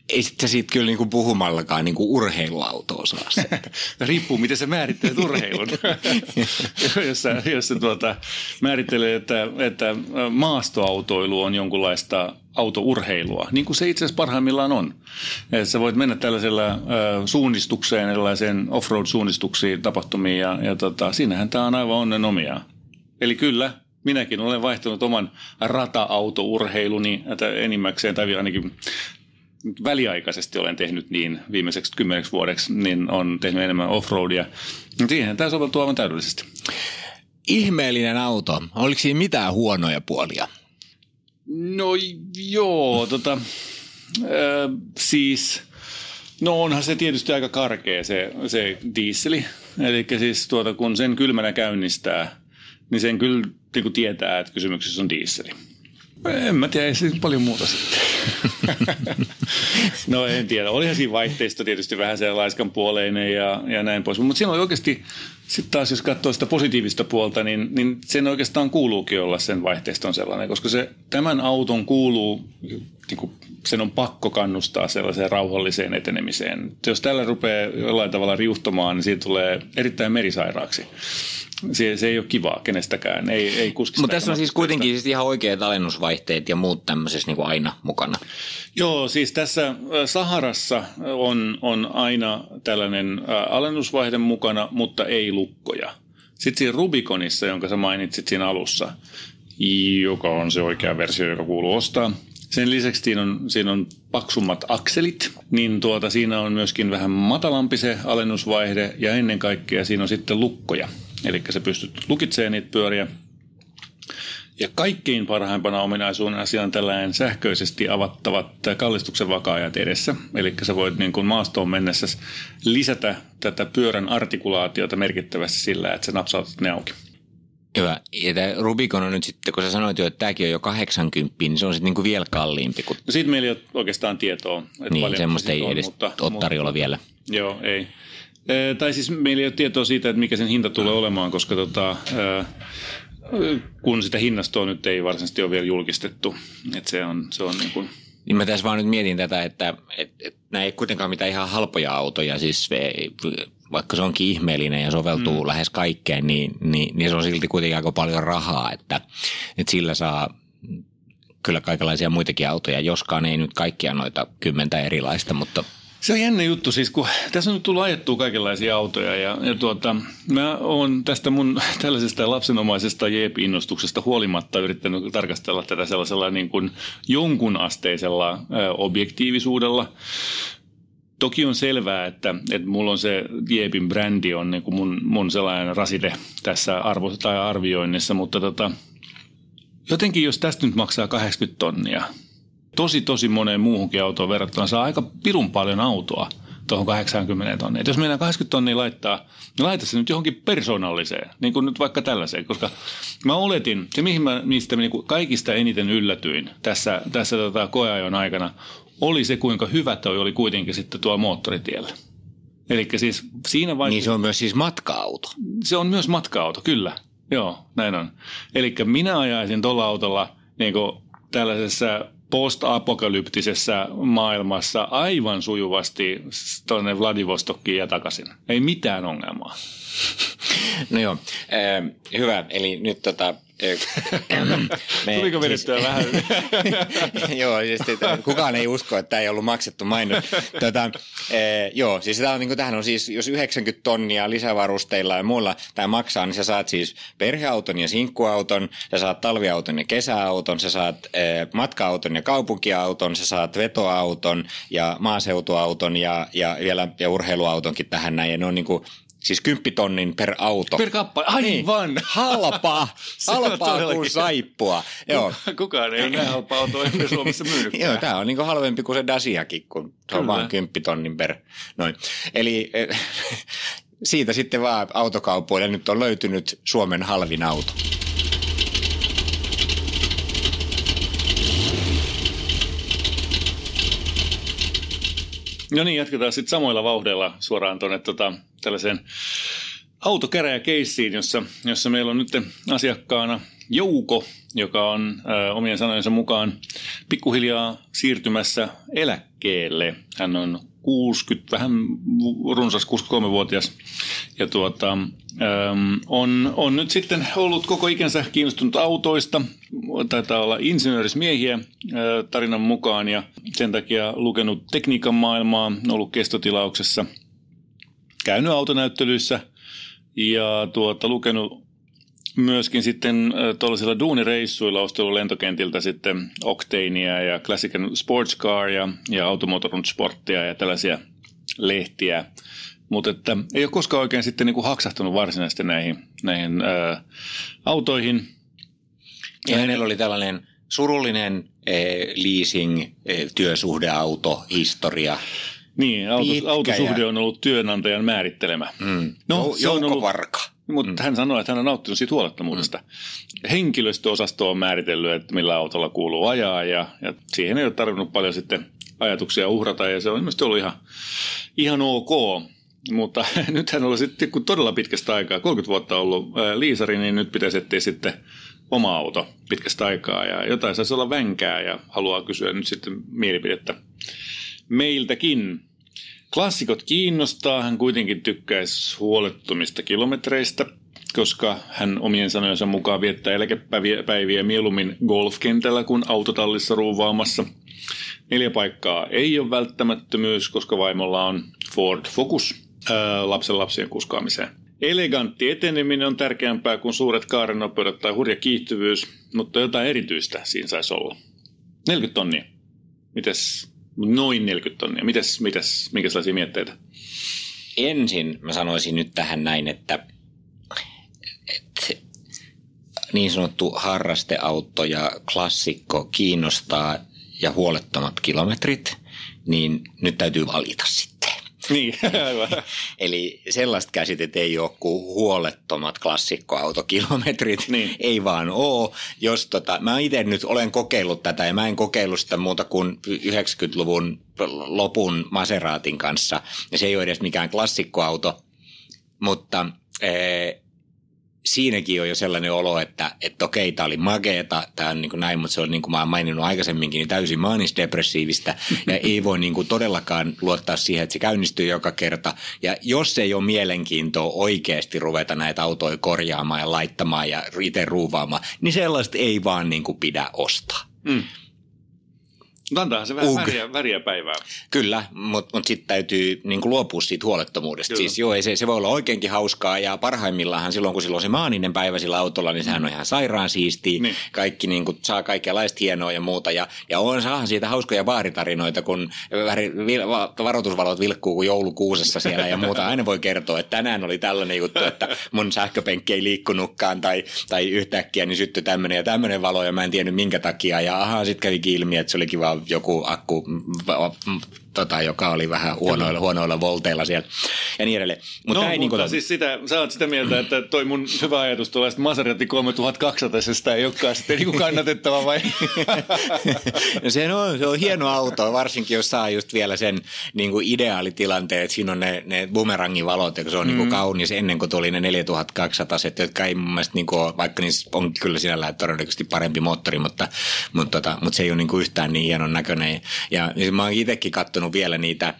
ei sitten siitä kyllä niinku puhumallakaan niinku urheiluauto osaa
Riippuu, miten sä määrittelet urheilun. jos sä, jos sä tuota, määrittelee, että, että maastoautoilu on jonkunlaista autourheilua, niin kuin se itse asiassa parhaimmillaan on. Et sä voit mennä tällaisella suunnistukseen, erilaiseen offroad-suunnistuksiin, tapahtumiin, ja, ja tota, siinähän tämä on aivan onnen omia. Eli kyllä, minäkin olen vaihtanut oman rata-autourheiluni enimmäkseen, tai ainakin väliaikaisesti olen tehnyt niin viimeiseksi kymmeneksi vuodeksi, niin on tehnyt enemmän offroadia. Siihen tämä soveltuu aivan täydellisesti.
Ihmeellinen auto. Oliko siinä mitään huonoja puolia?
No joo, tota, äh, siis, no onhan se tietysti aika karkea se, se diisseli. Eli siis tuota, kun sen kylmänä käynnistää, niin sen kyllä niin tietää, että kysymyksessä on diisseli. En mä tiedä, ei se paljon muuta sitten. no en tiedä. Olihan siinä vaihteisto tietysti vähän se laiskan puoleinen ja, ja näin pois. Mutta siinä on oikeasti, sitten taas jos katsoo sitä positiivista puolta, niin, niin sen oikeastaan kuuluukin olla sen vaihteiston sellainen, koska se, tämän auton kuuluu, niin kuin, sen on pakko kannustaa sellaiseen rauhalliseen etenemiseen. Jos tällä rupeaa jollain tavalla riuhtomaan, niin siitä tulee erittäin merisairaaksi se, se ei ole kivaa kenestäkään, ei, ei
Mutta tässä on siis kuitenkin siis ihan oikeat alennusvaihteet ja muut tämmöisessä niin kuin aina mukana.
Joo, siis tässä Saharassa on, on aina tällainen alennusvaihde mukana, mutta ei lukkoja. Sitten siinä Rubiconissa, jonka sä mainitsit siinä alussa, joka on se oikea versio, joka kuuluu ostaa, sen lisäksi siinä on, siinä on paksummat akselit, niin tuota, siinä on myöskin vähän matalampi se alennusvaihde ja ennen kaikkea siinä on sitten lukkoja. Eli sä pystyt lukitsemaan niitä pyöriä. Ja kaikkein parhaimpana ominaisuudena siellä on tällainen sähköisesti avattavat kallistuksen vakaajat edessä. Eli sä voit niin kuin maastoon mennessä lisätä tätä pyörän artikulaatiota merkittävästi sillä, että sä napsautat ne auki.
Hyvä. Ja tämä Rubicon on nyt sitten, kun sä sanoit jo, että tämäkin on jo 80, niin se on sitten niin vielä kalliimpi. Kuin...
No siitä meillä ei ole oikeastaan tietoa.
Että niin, semmoista ei on, edes mutta, ole tarjolla mutta, vielä.
Joo, ei. Tai siis meillä ei ole tietoa siitä, että mikä sen hinta tulee olemaan, koska tota, kun sitä hinnastoa nyt ei varsinaisesti ole vielä julkistettu. Että se on, se on niin kuin...
Niin mä tässä vaan nyt mietin tätä, että et, et, nämä ei kuitenkaan mitään ihan halpoja autoja, siis vaikka se onkin ihmeellinen ja soveltuu mm. lähes kaikkeen, niin, niin, niin se on silti kuitenkin aika paljon rahaa, että, että sillä saa kyllä kaikenlaisia muitakin autoja, joskaan ei nyt kaikkia noita kymmentä erilaista, mutta –
se on jännä juttu siis, kun tässä on nyt tullut ajettua kaikenlaisia autoja ja, ja tuota, mä oon tästä mun tällaisesta lapsenomaisesta jeep-innostuksesta huolimatta yrittänyt tarkastella tätä sellaisella niin kuin jonkun asteisella ä, objektiivisuudella. Toki on selvää, että, että mulla on se Jeepin brändi on niin kuin mun, mun sellainen rasite tässä arvo, tai arvioinnissa, mutta tota, jotenkin jos tästä nyt maksaa 80 tonnia – tosi tosi moneen muuhunkin autoon verrattuna saa aika pirun paljon autoa tuohon 80 tonnia. Et jos meidän 80 tonnia laittaa, niin laita se nyt johonkin persoonalliseen, niin kuin nyt vaikka tällaiseen, koska mä oletin, se mihin mä niistä niin kuin kaikista eniten yllätyin tässä, tässä tota koeajon aikana, oli se, kuinka hyvä toi oli kuitenkin sitten tuo moottoritiellä. Eli siis siinä vaiheessa...
Niin se on myös siis matka-auto.
Se on myös matka-auto, kyllä. Joo, näin on. Eli minä ajaisin tuolla autolla niin kuin tällaisessa post-apokalyptisessa maailmassa aivan sujuvasti tuonne Vladivostokkiin ja takaisin. Ei mitään ongelmaa.
No joo, äh, hyvä. Eli nyt tota,
me, Tuliko vedettyä siis, vähän?
joo, siis, kukaan ei usko, että tämä ei ollut maksettu mainos. Tota, eh, joo, siis tämä on, niin kuin, tähän on siis, jos 90 tonnia lisävarusteilla ja muilla tämä maksaa, niin sä saat siis perheauton ja sinkkuauton, sä saat talviauton ja kesäauton, sä saat eh, matka-auton ja kaupunkiauton, sä saat vetoauton ja maaseutuauton ja, ja vielä ja urheiluautonkin tähän näin. Ja ne on niin kuin, Siis kymppitonnin per auto.
Per kappale, aivan. Niin.
Halpa, halpaa kuin saippua. Joo.
Kukaan ei ole näin halpaa autoa ennen Suomessa myynyt.
Joo, tämä on niin halvempi kuin se Dasiakin, kun se on vain kymppitonnin per. Noin. Eli eh, siitä sitten vaan autokaupoille nyt on löytynyt Suomen halvin auto.
No niin, jatketaan sitten samoilla vauhdilla suoraan tuonne tota, tällaiseen autokäräjäkeissiin, jossa, jossa meillä on nyt asiakkaana Jouko, joka on ä, omien sanojensa mukaan pikkuhiljaa siirtymässä eläkkeelle. Hän on 60, vähän runsas 63-vuotias ja tuota, äm, on, on nyt sitten ollut koko ikänsä kiinnostunut autoista. Taitaa olla insinöörismiehiä ä, tarinan mukaan ja sen takia lukenut tekniikan maailmaa, ollut kestotilauksessa, käynyt autonäyttelyissä ja tuota, lukenut myöskin sitten tuollaisilla duunireissuilla ostellut lentokentiltä sitten Octanea ja Classic Sports Car ja, ja Automotorun Sporttia ja tällaisia lehtiä. Mutta että ei ole koskaan oikein sitten niin kuin haksahtunut varsinaisesti näihin, näihin ää, autoihin.
Ja hänellä oli tällainen surullinen eh, leasing, eh, työsuhdeauto, historia.
Niin, autos, autosuhde on ollut työnantajan määrittelemä.
Mm. No, se on ollut, varka.
Mutta mm. hän sanoi, että hän on nauttinut siitä huolettomuudesta. Mm. Henkilöstöosasto on määritellyt, että millä autolla kuuluu ajaa ja, ja siihen ei ole tarvinnut paljon sitten ajatuksia uhrata ja se on ilmeisesti ollut ihan, ihan ok. Mutta nyt hän on sitten kun todella pitkästä aikaa, 30 vuotta ollut ää, liisari, niin nyt pitäisi etsiä sitten oma auto pitkästä aikaa ja jotain saisi olla vänkää ja haluaa kysyä nyt sitten mielipidettä meiltäkin. Klassikot kiinnostaa, hän kuitenkin tykkäisi huolettomista kilometreistä, koska hän omien sanojensa mukaan viettää eläkepäiviä mieluummin golfkentällä kuin autotallissa ruuvaamassa. Neljä paikkaa ei ole välttämättömyys, koska vaimolla on Ford Focus ää, lapsen lapsien kuskaamiseen. Elegantti eteneminen on tärkeämpää kuin suuret kaarenopeudet tai hurja kiihtyvyys, mutta jotain erityistä siinä saisi olla. 40 tonnia. Mites Noin 40 tonnia. Mites, mites, minkälaisia mietteitä?
Ensin mä sanoisin nyt tähän näin, että, että niin sanottu harrasteauto ja klassikko kiinnostaa ja huolettomat kilometrit, niin nyt täytyy valita sitten.
Niin, aivan.
Eli sellaista käsitet ei ole kuin huolettomat klassikkoautokilometrit. Niin. Ei vaan oo. Jos tota, mä itse nyt olen kokeillut tätä ja mä en kokeillut sitä muuta kuin 90-luvun lopun Maseraatin kanssa. Ja se ei ole edes mikään klassikkoauto, mutta ee, siinäkin on jo sellainen olo, että, että okei, tämä oli mageeta, tämä on niin kuin näin, mutta se on niin kuin mä oon maininnut aikaisemminkin, niin täysin maanisdepressiivistä ja ei voi niin kuin todellakaan luottaa siihen, että se käynnistyy joka kerta. Ja jos ei ole mielenkiintoa oikeasti ruveta näitä autoja korjaamaan ja laittamaan ja itse ruuvaamaan, niin sellaista ei vaan niin kuin pidä ostaa. Mm.
Mutta antaahan se vähän väriä, väriä päivää.
Kyllä, mutta mut sitten täytyy niinku luopua siitä huolettomuudesta. Kyllä. Siis joo, ei se, se voi olla oikeinkin hauskaa ja parhaimmillaan silloin, kun silloin on se maaninen päivä sillä autolla, niin sehän on ihan sairaan siistiä. Niin. Kaikki niinku, saa kaikenlaista hienoa ja muuta. Ja, ja on saahan siitä hauskoja baaritarinoita, kun väri, vil, varoitusvalot vilkkuu kuin joulukuusessa siellä ja muuta. Aina voi kertoa, että tänään oli tällainen juttu, että mun sähköpenkki ei liikkunutkaan tai, tai yhtäkkiä niin syttyi tämmöinen ja tämmöinen valo ja mä en tiennyt minkä takia. Ja ahaa, sitten kävi ilmi, että se olikin vaan joku akku tota, joka oli vähän huonoilla, huonoilla volteilla siellä ja niin edelleen.
Mut no, mutta niin siis sitä, sä oot sitä mieltä, että toi mun hyvä ajatus tuollaista Maserati 3200 ei olekaan sitten niin kannatettava vai?
no se on, se on hieno auto, varsinkin jos saa just vielä sen niin kuin ideaalitilanteen, että siinä on ne, ne bumerangin valot, ja se on mm. niin kuin kaunis ennen kuin tuli ne 4200, jotka ei mun mielestä, niin kuin, vaikka niissä on kyllä sinällään todennäköisesti parempi moottori, mutta, mutta, tota, mutta se ei ole niin kuin yhtään niin hienon näköinen. Ja niin mä oon itsekin katsonut vielä niitä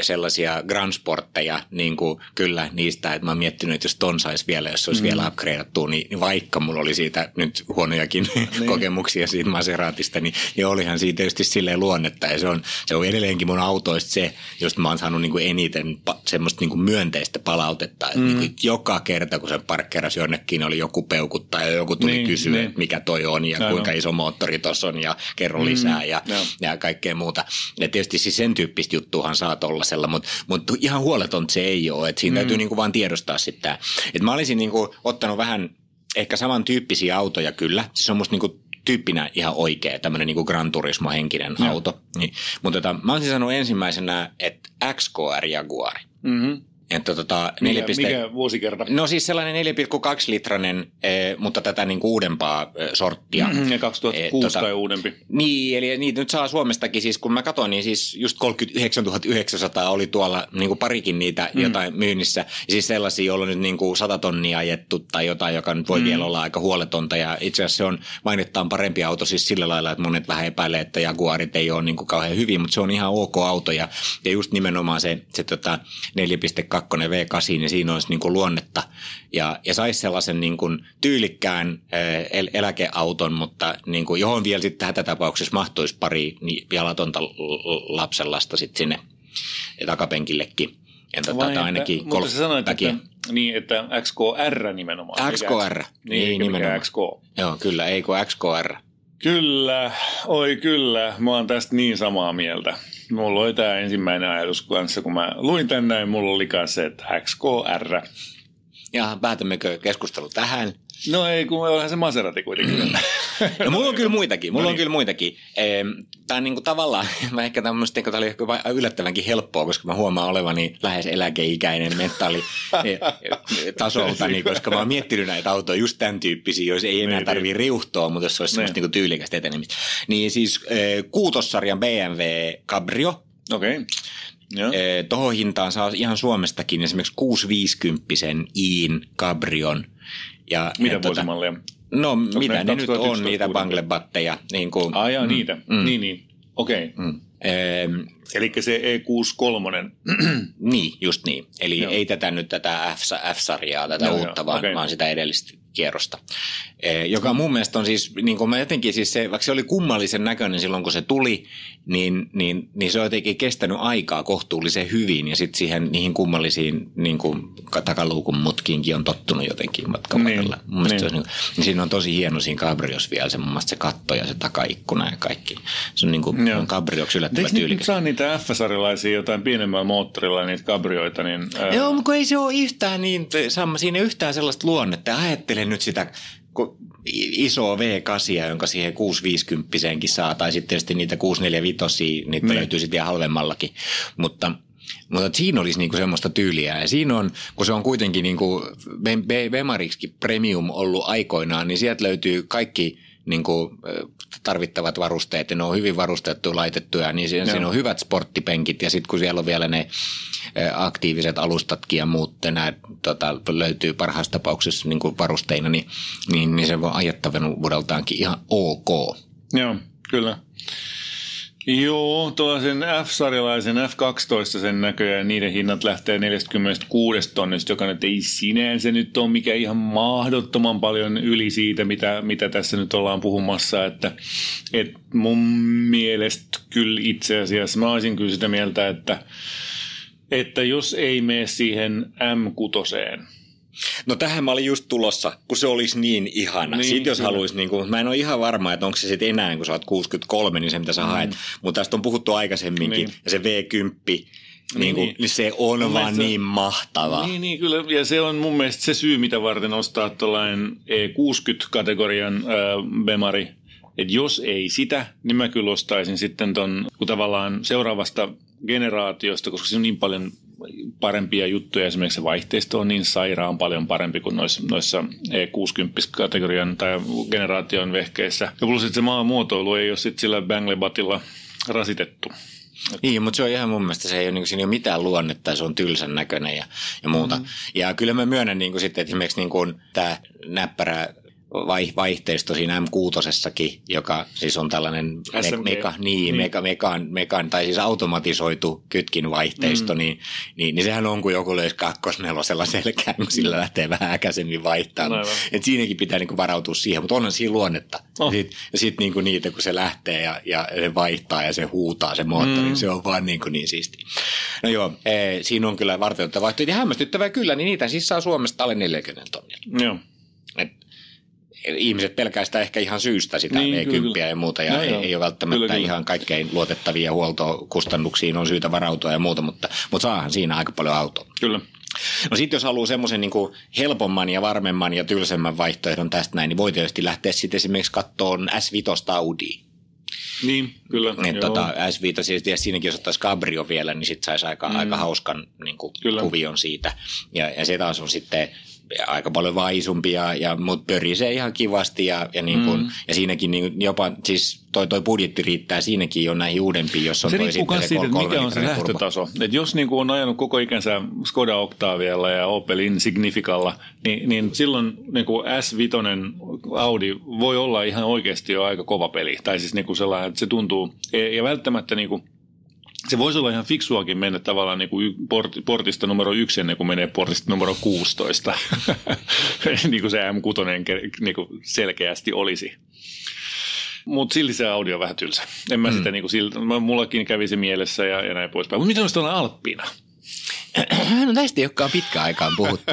sellaisia Grand Sportteja, niin kuin kyllä niistä, että mä oon miettinyt, että jos ton saisi vielä, jos olisi mm. vielä upgradeattu, niin, niin vaikka mulla oli siitä nyt huonojakin niin. kokemuksia siitä Maseratista, niin, niin olihan siitä tietysti silleen luonnetta ja se on, se on edelleenkin mun autoista se, josta mä oon saanut niin kuin eniten pa, semmoista niin kuin myönteistä palautetta, että mm. niin kuin joka kerta kun se parkkerasi jonnekin, oli joku peukuttaa ja joku tuli niin, kysyä, niin. mikä toi on ja no, kuinka no. iso moottori tuossa on ja kerro mm. lisää ja, no. ja kaikkea muuta. Ja tietysti siis sen tyyppistä juttuhan saa tollasella, mutta, mutta ihan huoleton se ei ole. Että siinä mm. täytyy niin kuin vaan tiedostaa sitten Että mä olisin niin kuin ottanut vähän ehkä samantyyppisiä autoja kyllä. Siis on musta niin kuin tyyppinä ihan oikea, tämmöinen niin Gran Turismo-henkinen no. auto. Niin, mutta tota, mä olisin sanonut ensimmäisenä, että XKR Jaguari. Mm-hmm.
Että tota, mikä, 4, mikä vuosikerta?
No siis sellainen 4,2 litranen, eh, mutta tätä niin kuin uudempaa eh, sorttia.
Mm-hmm, ja 2006 eh, tota, tai uudempi.
Niin, eli niitä nyt saa Suomestakin siis, kun mä katsoin, niin siis just 39 900 oli tuolla niin kuin parikin niitä mm. jotain myynnissä. Ja siis sellaisia, joilla on nyt niin kuin 100 tonnia ajettu tai jotain, joka nyt voi mm. vielä olla aika huoletonta. Ja itse asiassa se on mainittaan parempi auto siis sillä lailla, että monet vähän epäilee, että Jaguarit ei ole niin kuin kauhean hyvin, mutta se on ihan ok auto. Ja, ja just nimenomaan se, se tota 4,2 V8, niin siinä olisi niin kuin luonnetta ja, ja saisi sellaisen niin kuin tyylikkään el- eläkeauton, mutta niin kuin, johon vielä sitten tähän tapauksessa mahtuisi pari niin jalatonta lapsenlasta sitten sinne takapenkillekin.
Entä Vai tätä ainakin että, mutta sä sanoit, että, niin, että XKR nimenomaan.
XKR. Niin, niin nimenomaan. XK. Joo, kyllä, ei kun XKR.
Kyllä, oi kyllä. Mä oon tästä niin samaa mieltä. Mulla oli tämä ensimmäinen ajatus kanssa, kun mä luin tänne, mulla oli kanssa, että XKR.
Ja päätämmekö keskustelu tähän?
No ei, kun onhan se Maserati kuitenkin.
no mulla on kyllä muitakin, mulla no niin. on kyllä muitakin. Tämä on niin kuin tavallaan, mä ehkä tämmöistä, tämä oli yllättävänkin helppoa, koska mä huomaan olevani lähes eläkeikäinen mentaali e, tasolta, niin, koska mä oon miettinyt näitä autoja just tämän tyyppisiä, jos ei enää niin, tarvii niin. riuhtoa, mutta jos se olisi semmoista niin tyylikästä etenemistä. Niin siis kuutossarjan BMW Cabrio.
Okei. Okay.
Tuohon hintaan saa ihan Suomestakin esimerkiksi 650 Iin Cabrion –
ja, mitä ja vuosimalleja? Tota,
no Onko mitä ne nyt on, niitä banglebatteja. Niin kuin,
ah, jaa, mm, niitä. Mm. Niin, niin. Okei. Okay. Mm. Ehm, Eli se E63.
niin, just niin. Eli Joo. ei tätä nyt tätä F-sarjaa, tätä Joo, uutta, vaan, okay. vaan sitä edellistä kierrosta. E, joka mun mielestä on siis, niin kuin mä jotenkin siis se, vaikka se oli kummallisen näköinen silloin kun se tuli, niin, niin, niin se on jotenkin kestänyt aikaa kohtuullisen hyvin ja sitten siihen niihin kummallisiin niin kuin takaluukun mutkiinkin on tottunut jotenkin matkan niin, Mun niin. Se on, niin, niin siinä on tosi hieno siinä Cabrios vielä se mun mielestä se katto ja se takaikkuna ja kaikki. Se on niin kuin Joo. Cabrios yllättävän tyylikäs.
saa niitä F-sarjalaisia jotain pienemmällä moottorilla niitä Cabrioita, niin...
Ää... Joo, mutta ei se ole yhtään niin, siinä ei yhtään sellaista luonnetta. Ajattelen nyt sitä isoa V8, jonka siihen 650 saa, tai sitten tietysti niitä 645, niitä niin. löytyy sitten halvemmallakin. Mutta mutta siinä olisi niinku semmoista tyyliä. Ja siinä on, kun se on kuitenkin niinku Bemarixkin Premium ollut aikoinaan, niin sieltä löytyy kaikki niin kuin, tarvittavat varusteet ja ne on hyvin varustettu laitettuja, niin siinä, siinä on hyvät sporttipenkit ja sitten kun siellä on vielä ne aktiiviset alustatkin ja muut nämä tota, löytyy parhaassa tapauksessa niin kuin varusteina, niin, niin, niin se voi ajattavuudeltaankin ihan ok.
Joo, kyllä. Joo, tuollaisen F-sarjalaisen F12 sen näköjään niiden hinnat lähtee 46 tonnista, joka nyt ei sinänsä nyt ole mikä ihan mahdottoman paljon yli siitä, mitä, mitä tässä nyt ollaan puhumassa, että, että mun mielestä kyllä itse asiassa mä olisin kyllä sitä mieltä, että, että jos ei mene siihen M6,
No tähän mä olin just tulossa, kun se olisi niin ihana. Niin, sitten jos haluaisi, niin kuin, mä en ole ihan varma, että onko se sitten enää, kun sä oot 63, niin se mitä sä mm. haet. Mutta tästä on puhuttu aikaisemminkin. Niin. Ja se V10, niin, niin, kuin, niin. se on mun vaan niin mahtava.
Niin, niin, kyllä. Ja se on mun mielestä se syy, mitä varten ostaa tuollainen E60-kategorian äh, Bemari. Että jos ei sitä, niin mä kyllä ostaisin sitten ton, kun tavallaan seuraavasta generaatiosta, koska siinä on niin paljon parempia juttuja. Esimerkiksi se vaihteisto on niin sairaan paljon parempi kuin noissa, noissa E60-kategorian tai generaation vehkeissä. Ja plus että se maamuotoilu ei ole sitten sillä Banglebatilla rasitettu.
Niin, mutta se on ihan mun mielestä, se ei ole, niin kuin, siinä ei ole mitään luonnetta se on tylsän näköinen ja, ja muuta. Mm. Ja kyllä mä myönnän niin kuin, sitten, että esimerkiksi niin kuin, tämä näppärä vaihteisto siinä M6, joka siis on tällainen me, meka, niin, niin. Meka, mekan, mekan, tai siis automatisoitu kytkin vaihteisto, mm. niin, niin, niin, sehän on kuin joku löisi kakkosnelosella selkään, kun sillä mm. lähtee vähän äkäisemmin vaihtamaan. Et siinäkin pitää niin kuin varautua siihen, mutta onhan siinä luonnetta. Oh. Ja sitten sit niin kuin niitä, kun se lähtee ja, ja se vaihtaa ja se huutaa se moottori, mm. se on vaan niin, kuin niin siisti. No joo, e, siinä on kyllä vaihtoehto. Ja hämmästyttävää kyllä, niin niitä siis saa Suomesta alle 40 tonnia.
Joo.
Et ihmiset pelkää sitä ehkä ihan syystä sitä niin, V10 ja muuta, ja no, ei, ei ole välttämättä kyllä, ihan kaikkein luotettavia huoltokustannuksiin on syytä varautua ja muuta, mutta, mutta saahan siinä aika paljon autoa.
Kyllä.
No sitten jos haluaa semmoisen niin helpomman ja varmemman ja tylsemmän vaihtoehdon tästä näin, niin voi tietysti lähteä sitten esimerkiksi kattoon S5 Audi.
Niin, kyllä.
Niin, tota, S5, siis siinäkin jos ottaisi Cabrio vielä, niin sitten saisi aika, mm. aika hauskan niin kuin, kuvion siitä. Ja, ja se taas on sitten aika paljon vaisumpia, ja, mutta pörisee ihan kivasti ja, ja, niin kun, mm. ja siinäkin niin jopa siis toi, toi budjetti riittää siinäkin jo näihin uudempiin, jos on
se toi sitten se siitä, mikä on se lähtötaso. Et jos niin on ajanut koko ikänsä Skoda Octavialla ja Opel Insignificalla, niin, niin silloin niin kuin S5 Audi voi olla ihan oikeasti jo aika kova peli. Tai siis niin sellainen, että se tuntuu, ja välttämättä niin kuin se voisi olla ihan fiksuakin mennä tavallaan niin kuin portista numero yksi ennen kuin menee portista numero 16, niin kuin se M6 niin kuin selkeästi olisi. Mutta silti se audio on vähän tylsä. En mä mm. sitä niin kuin, siltä, mullakin kävi se mielessä ja, ja näin poispäin. Mutta miten olisi tuolla Alppina?
No näistä ei olekaan pitkä aikaan puhuttu.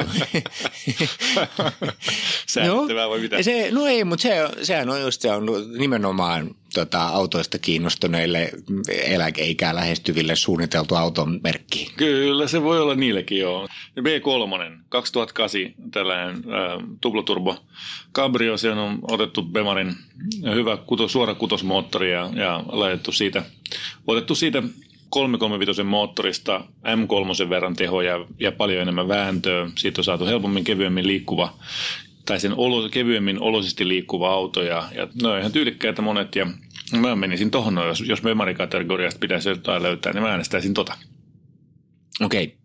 Säättävää vai mitä?
Se, no ei, mutta se, sehän on just se on nimenomaan tota, autoista kiinnostuneille eläkeikää lähestyville suunniteltu auton merkki.
Kyllä, se voi olla niillekin joo. B3, 2008, tällainen äh, tuploturbo Cabrio, se on otettu Bemarin hyvä kuto, suora kutosmoottori ja, ja laitettu siitä, otettu siitä 335 moottorista M3 verran tehoja ja paljon enemmän vääntöä. Siitä on saatu helpommin, kevyemmin liikkuva tai sen olo, kevyemmin olosisesti liikkuva auto ja, ja ne on ihan tyylikkäitä monet ja mä menisin tohon, no, jos, jos memarikategoriasta pitäisi jotain löytää, niin mä äänestäisin tota.
Okei. Okay.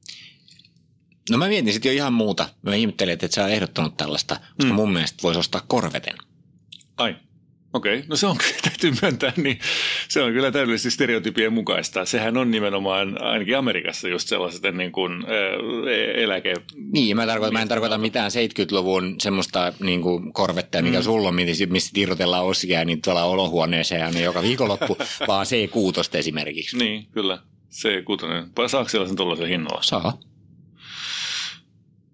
No mä mietin sitten jo ihan muuta. Mä ihmettelin, että et sä ehdottanut tällaista, koska mm. mun mielestä voisi ostaa korveten.
Ai. Okei, okay. no se on kyllä, täytyy myöntää, niin se on kyllä täydellisesti stereotypien mukaista. Sehän on nimenomaan ainakin Amerikassa just sellaiset niin kuin, ä, eläke...
Niin, mä, tarkoitan, mä en tarkoita mitään 70-luvun semmoista niin kuin korvettia, mikä mm. sulla on, mistä irrotellaan osia niin tuolla olohuoneeseen aina joka viikonloppu, vaan C6 esimerkiksi.
Niin, kyllä. C6. Saako sellaisen tuollaisen hinnalla?
Saa.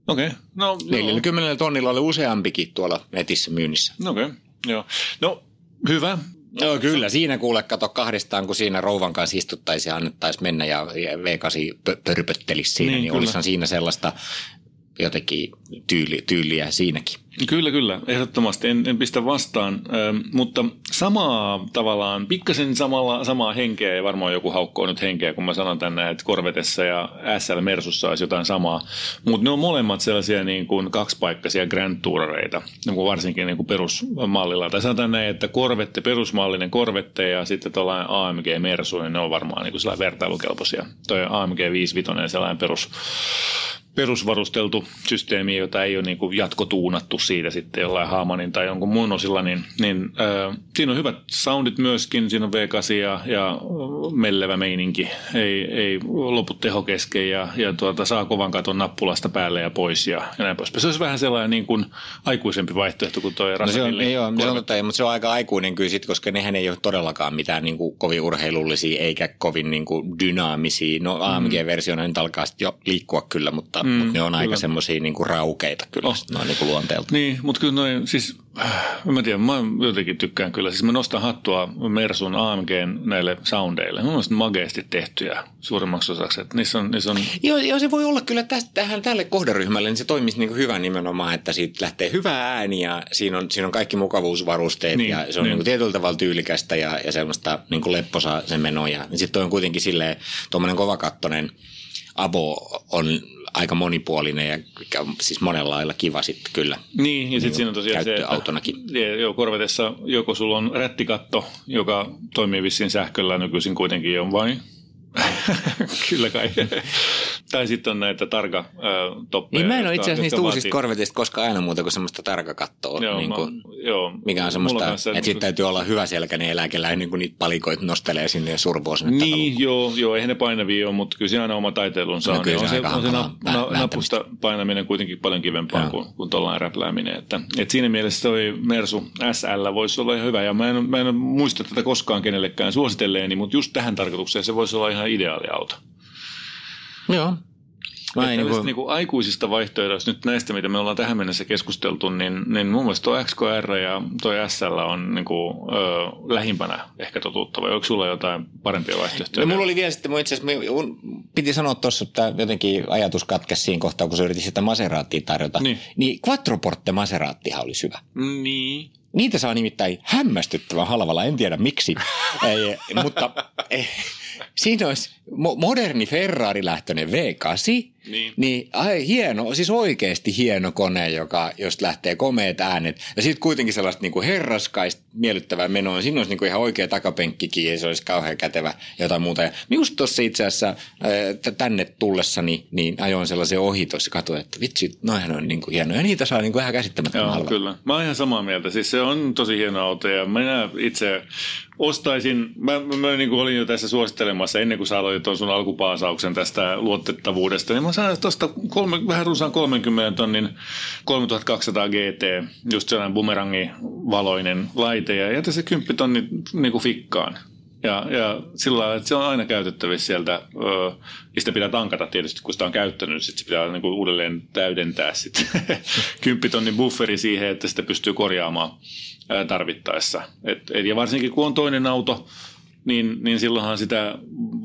Okei. Okay. No,
40 no. tonnilla oli useampikin tuolla netissä myynnissä.
Okei, okay. joo. No Hyvä.
Joo, kyllä. Siinä kuule, kato kahdestaan, kun siinä rouvan kanssa istuttaisiin ja annettaisiin mennä ja V8 pörpöttelisi siinä, niin, niin olisihan siinä sellaista jotenkin tyyli, tyyliä siinäkin.
Kyllä, kyllä. Ehdottomasti. En, en pistä vastaan, ö, mutta samaa tavallaan, pikkasen samalla, samaa henkeä ja varmaan joku haukkoo nyt henkeä, kun mä sanon tänne, että Korvetessa ja SL Mersussa olisi jotain samaa. Mutta ne on molemmat sellaisia niin kuin kaksipaikkaisia Grand Tourereita, niin varsinkin niin kuin perusmallilla. Tai sanotaan näin, että Korvette, perusmallinen Korvette ja sitten tuollainen AMG Mersu, niin ne on varmaan niin kuin vertailukelpoisia. Toi AMG 55 sellainen perus perusvarusteltu systeemi, jota ei ole niin kuin jatkotuunattu siitä sitten jollain Haamanin tai jonkun muun osilla, niin, niin äh, siinä on hyvät soundit myöskin, siinä on V8 ja, ja mellevä meininki, ei, ei lopu teho kesken ja, ja tuota, saa kovan katon nappulasta päälle ja pois ja, ja näin poispäin. Se olisi vähän sellainen niin kuin aikuisempi vaihtoehto kuin tuo no
se on, joo, se on totta, mutta se on aika aikuinen kyllä sit, koska nehän ei ole todellakaan mitään niin kuin kovin urheilullisia eikä kovin niin kuin dynaamisia. No AMG-versio nyt alkaa jo liikkua kyllä, mutta mm, mutta ne on aika semmoisia niin raukeita kyllä, oh. noin niin kuin luonteelta.
Niin, mutta kyllä noin, siis mä tiedän, mä jotenkin tykkään kyllä. Siis mä nostan hattua Mersun AMGn näille soundeille. Mun mielestä mageesti tehtyjä suurimmaksi osaksi. Että niissä on, niissä on...
Joo, joo, se voi olla kyllä tähän, tälle kohderyhmälle, niin se toimisi niin hyvä nimenomaan, että siitä lähtee hyvä ääni ja siinä on, siinä on kaikki mukavuusvarusteet
Niin,
ja se on
niin.
niin. Tietyllä tavalla tyylikästä ja, ja semmoista niin kuin lepposaa se meno. Ja niin sitten on kuitenkin silleen, tuommoinen kovakattonen avo on aika monipuolinen ja siis monella lailla kiva sitten kyllä.
Niin, ja sitten siinä on tosiaan se, että
käyttöautonakin.
Ja, joo, Korvetessa joko sulla on rättikatto, joka toimii vissiin sähköllä nykyisin kuitenkin on vai? Kyllä kai. tai sitten on näitä tarka äh, toppeja.
Niin mä en ole itse asiassa niistä
jotka
uusista
vaatii-
korvetista koskaan aina muuta kuin semmoista tarkakattoa.
Joo,
niin
mä-
kuin,
joo,
mikä on semmoista, että sitten täytyy olla hyvä selkäinen eläkeläinen, kun niitä palikoita nostelee sinne ja survoo sinne
Niin, joo, joo, eihän ne painavia ole, mutta kyllä siinä aina oma taiteilunsa
No
on.
kyllä
on
se
on se
vä-
na, napusta painaminen kuitenkin paljon kivempaa
Joo.
kuin, kuin tuollainen räplääminen. Että, et siinä mielessä toi Mersu SL voisi olla ihan hyvä. Ja mä en, mä en muista tätä koskaan kenellekään suositelleeni, mutta just tähän tarkoitukseen se voisi olla ihan ideaali auto.
Joo. Mä en
Tällaisista
niin
niin
kuin,
niinku aikuisista vaihtoehdoista nyt näistä, mitä me ollaan tähän mennessä keskusteltu, niin, niin mun mielestä tuo XKR ja tuo SL on niinku, ö, lähimpänä ehkä totuutta. Vai onko sulla jotain parempia vaihtoehtoja?
No mulla oli vielä sitten, mun itse asiassa mun piti sanoa tuossa, että jotenkin ajatus katkesi siinä kohtaa, kun se yritti sitä Maseraattia tarjota.
Niin.
niin Quattroporte Maseraattihan olisi hyvä.
Niin.
Niitä saa nimittäin hämmästyttävän halvalla, en tiedä miksi, ei, mutta eh, siinä olisi mo- moderni Ferrari-lähtöinen V8,
Niin.
niin ai, hieno, siis oikeasti hieno kone, joka, josta lähtee komeet äänet. Ja sitten kuitenkin sellaista niin kuin herraskaista miellyttävää menoa. Siinä olisi niin kuin ihan oikea takapenkkikin ja se olisi kauhean kätevä jotain muuta. Ja just tuossa itse asiassa ää, tänne tullessani niin ajoin sellaisen ohi tuossa katsoin, että vitsi, noihän on niin kuin hienoja. Ja niitä saa niin kuin ihan käsittämättömän
Joo,
halvalla.
kyllä. Mä oon ihan samaa mieltä. Siis se on tosi hieno auto ja minä itse ostaisin, mä, mä, mä niin kuin olin jo tässä suosittelemassa ennen kuin sä aloit tuon sun alkupaasauksen tästä luotettavuudesta, niin mä sain tuosta kolme, vähän runsaan 30 tonnin 3200 GT, just sellainen bumerangi valoinen laite ja jätä se 10 tonni niin kuin fikkaan. Ja, ja sillä lailla, että se on aina käytettävissä sieltä, ja sitä pitää tankata tietysti, kun sitä on käyttänyt, niin sit se pitää niin kuin uudelleen täydentää sitten 10 tonnin bufferi siihen, että sitä pystyy korjaamaan tarvittaessa. Et, et, ja varsinkin kun on toinen auto, niin, niin silloinhan sitä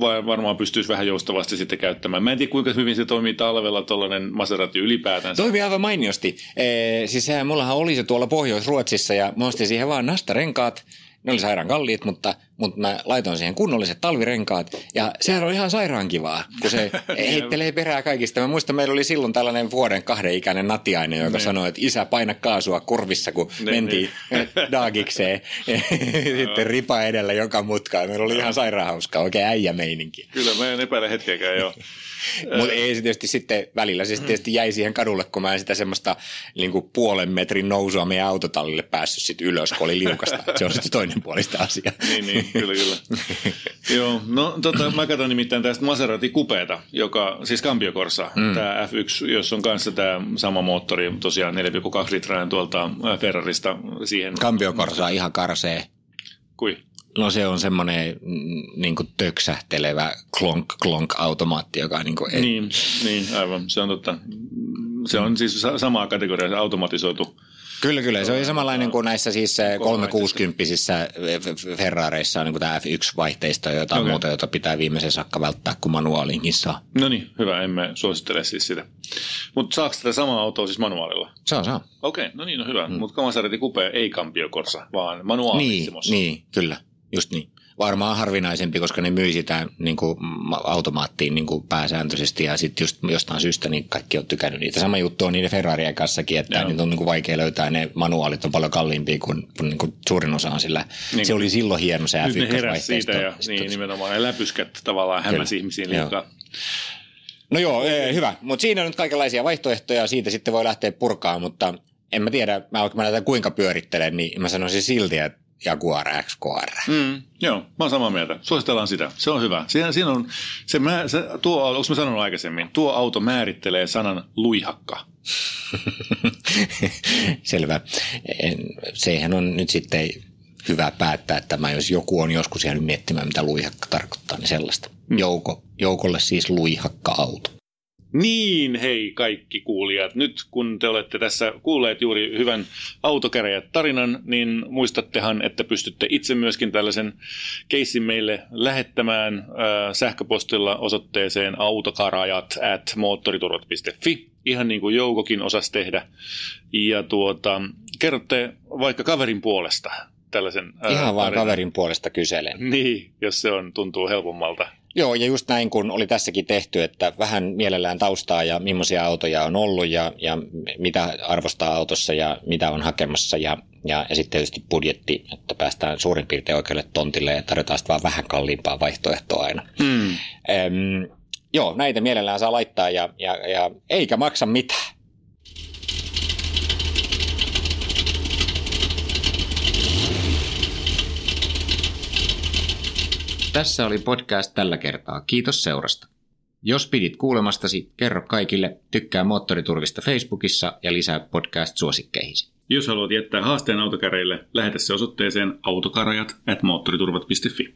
va- varmaan pystyisi vähän joustavasti sitten käyttämään. Mä en tiedä, kuinka hyvin se toimii talvella tuollainen Maserati ylipäätänsä.
Toimii aivan mainiosti. Ee, siis sehän, mullahan oli se tuolla Pohjois-Ruotsissa ja mä ostin siihen vaan nastarenkaat. Ne oli sairaan kalliit, mutta, mutta mä laitoin siihen kunnolliset talvirenkaat. Ja sehän on ihan sairaan kivaa, kun se heittelee perää kaikista. Mä muistan, meillä oli silloin tällainen vuoden kahden ikäinen natiainen, joka
Niin.
sanoi, että isä paina kaasua kurvissa, kun
Niin,
mentiin daagikseen. Sitten ripa edellä joka mutkaan. Meillä oli ihan sairaan hauskaa, oikein äijämeininki.
Kyllä, mä en epäile hetkeäkään jo.
Mutta ei se tietysti sitten välillä, se tietysti jäi siihen kadulle, kun mä en sitä semmoista niin kuin puolen metrin nousua meidän autotallille päässyt sit ylös, kun oli liukasta. Se on sitten toinen puolista asia.
niin, niin, kyllä, kyllä. Joo, no tota, mä katson nimittäin tästä Maserati Kupeeta, joka, siis Cambio Corsa, mm. tämä F1, jossa on kanssa tämä sama moottori, tosiaan 4,2 litrainen tuolta Ferrarista siihen.
Kambiokorsa ihan karsee.
Kui?
No se on semmoinen mm, niin kuin töksähtelevä klonk-klonk-automaatti, joka niin kuin, ei,
Niin, niin, aivan, se on totta. Se on siis sa- samaa kategoriaa, automatisoitu.
Kyllä, kyllä. Se on samanlainen kuin näissä siis eh, 360 Ferrareissa on niin tämä F1-vaihteisto ja jotain
Okei.
muuta, jota pitää viimeisen saakka välttää, kun manuaalinkin saa.
No niin, hyvä, emme suosittele siis sitä. Mutta saako tätä samaa autoa siis manuaalilla?
Saa, saa.
Okei, no niin, no hyvä. Mm. Mutta Maserati Coupe ei Cambio Corsa, vaan
Niin,
manuaalissimos.
niin, kyllä, just niin. Varmaan harvinaisempi, koska ne myy sitä niin kuin, ma- automaattiin niin kuin pääsääntöisesti ja sitten just jostain syystä niin kaikki on tykännyt niitä. Sama juttu on niiden Ferrarien kanssakin, että
Joo.
niitä on niin kuin vaikea löytää. Ne manuaalit on paljon kalliimpia kuin, niin kuin suurin osa on sillä.
Niin.
Se oli silloin hieno se
Nyt ne heräsi
F1-vaihteisto.
siitä ja niin, nimenomaan ne läpyskät tavallaan hämäsi ihmisiin liikaa.
No joo, ee, hyvä. Mutta siinä on nyt kaikenlaisia vaihtoehtoja, siitä sitten voi lähteä purkaa, mutta en mä tiedä, mä, mä näitä kuinka pyörittelen, niin mä sanoisin silti, että Jaguar XKR.
Mm, joo, mä oon samaa mieltä. Suositellaan sitä. Se on hyvä. Siinä, siinä on, se, mä, se, tuo, onko mä sanonut aikaisemmin, tuo auto määrittelee sanan luihakka.
Selvä. En, sehän on nyt sitten hyvä päättää tämä, jos joku on joskus jäänyt miettimään, mitä luihakka tarkoittaa, niin sellaista. Jouko, joukolle siis luihakka-auto.
Niin, hei kaikki kuulijat. Nyt kun te olette tässä kuulleet juuri hyvän autokäräjät tarinan, niin muistattehan, että pystytte itse myöskin tällaisen keissin meille lähettämään äh, sähköpostilla osoitteeseen autokarajat at moottoriturvat.fi, ihan niin kuin Joukokin osasi tehdä. Ja tuota, kerrotte vaikka kaverin puolesta tällaisen
ää, Ihan vaan tarinan. kaverin puolesta kyselen.
Niin, jos se on, tuntuu helpommalta.
Joo, ja just näin kun oli tässäkin tehty, että vähän mielellään taustaa ja millaisia autoja on ollut ja, ja mitä arvostaa autossa ja mitä on hakemassa ja, ja, ja sitten tietysti budjetti, että päästään suurin piirtein oikealle tontille ja tarjotaan sitten vaan vähän kalliimpaa vaihtoehtoa aina. Hmm. Ehm, joo, näitä mielellään saa laittaa ja, ja, ja eikä maksa mitään. Tässä oli podcast tällä kertaa. Kiitos seurasta. Jos pidit kuulemastasi, kerro kaikille, tykkää Moottoriturvista Facebookissa ja lisää podcast-suosikkeihisi.
Jos haluat jättää haasteen autokäreille, lähetä se osoitteeseen autokarajat at moottoriturvat.fi.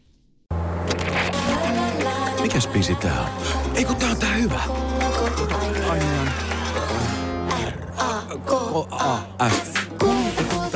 Mikäs biisi tää on? Ei kun tää on tää hyvä. Ai niin. R-A-K-A-F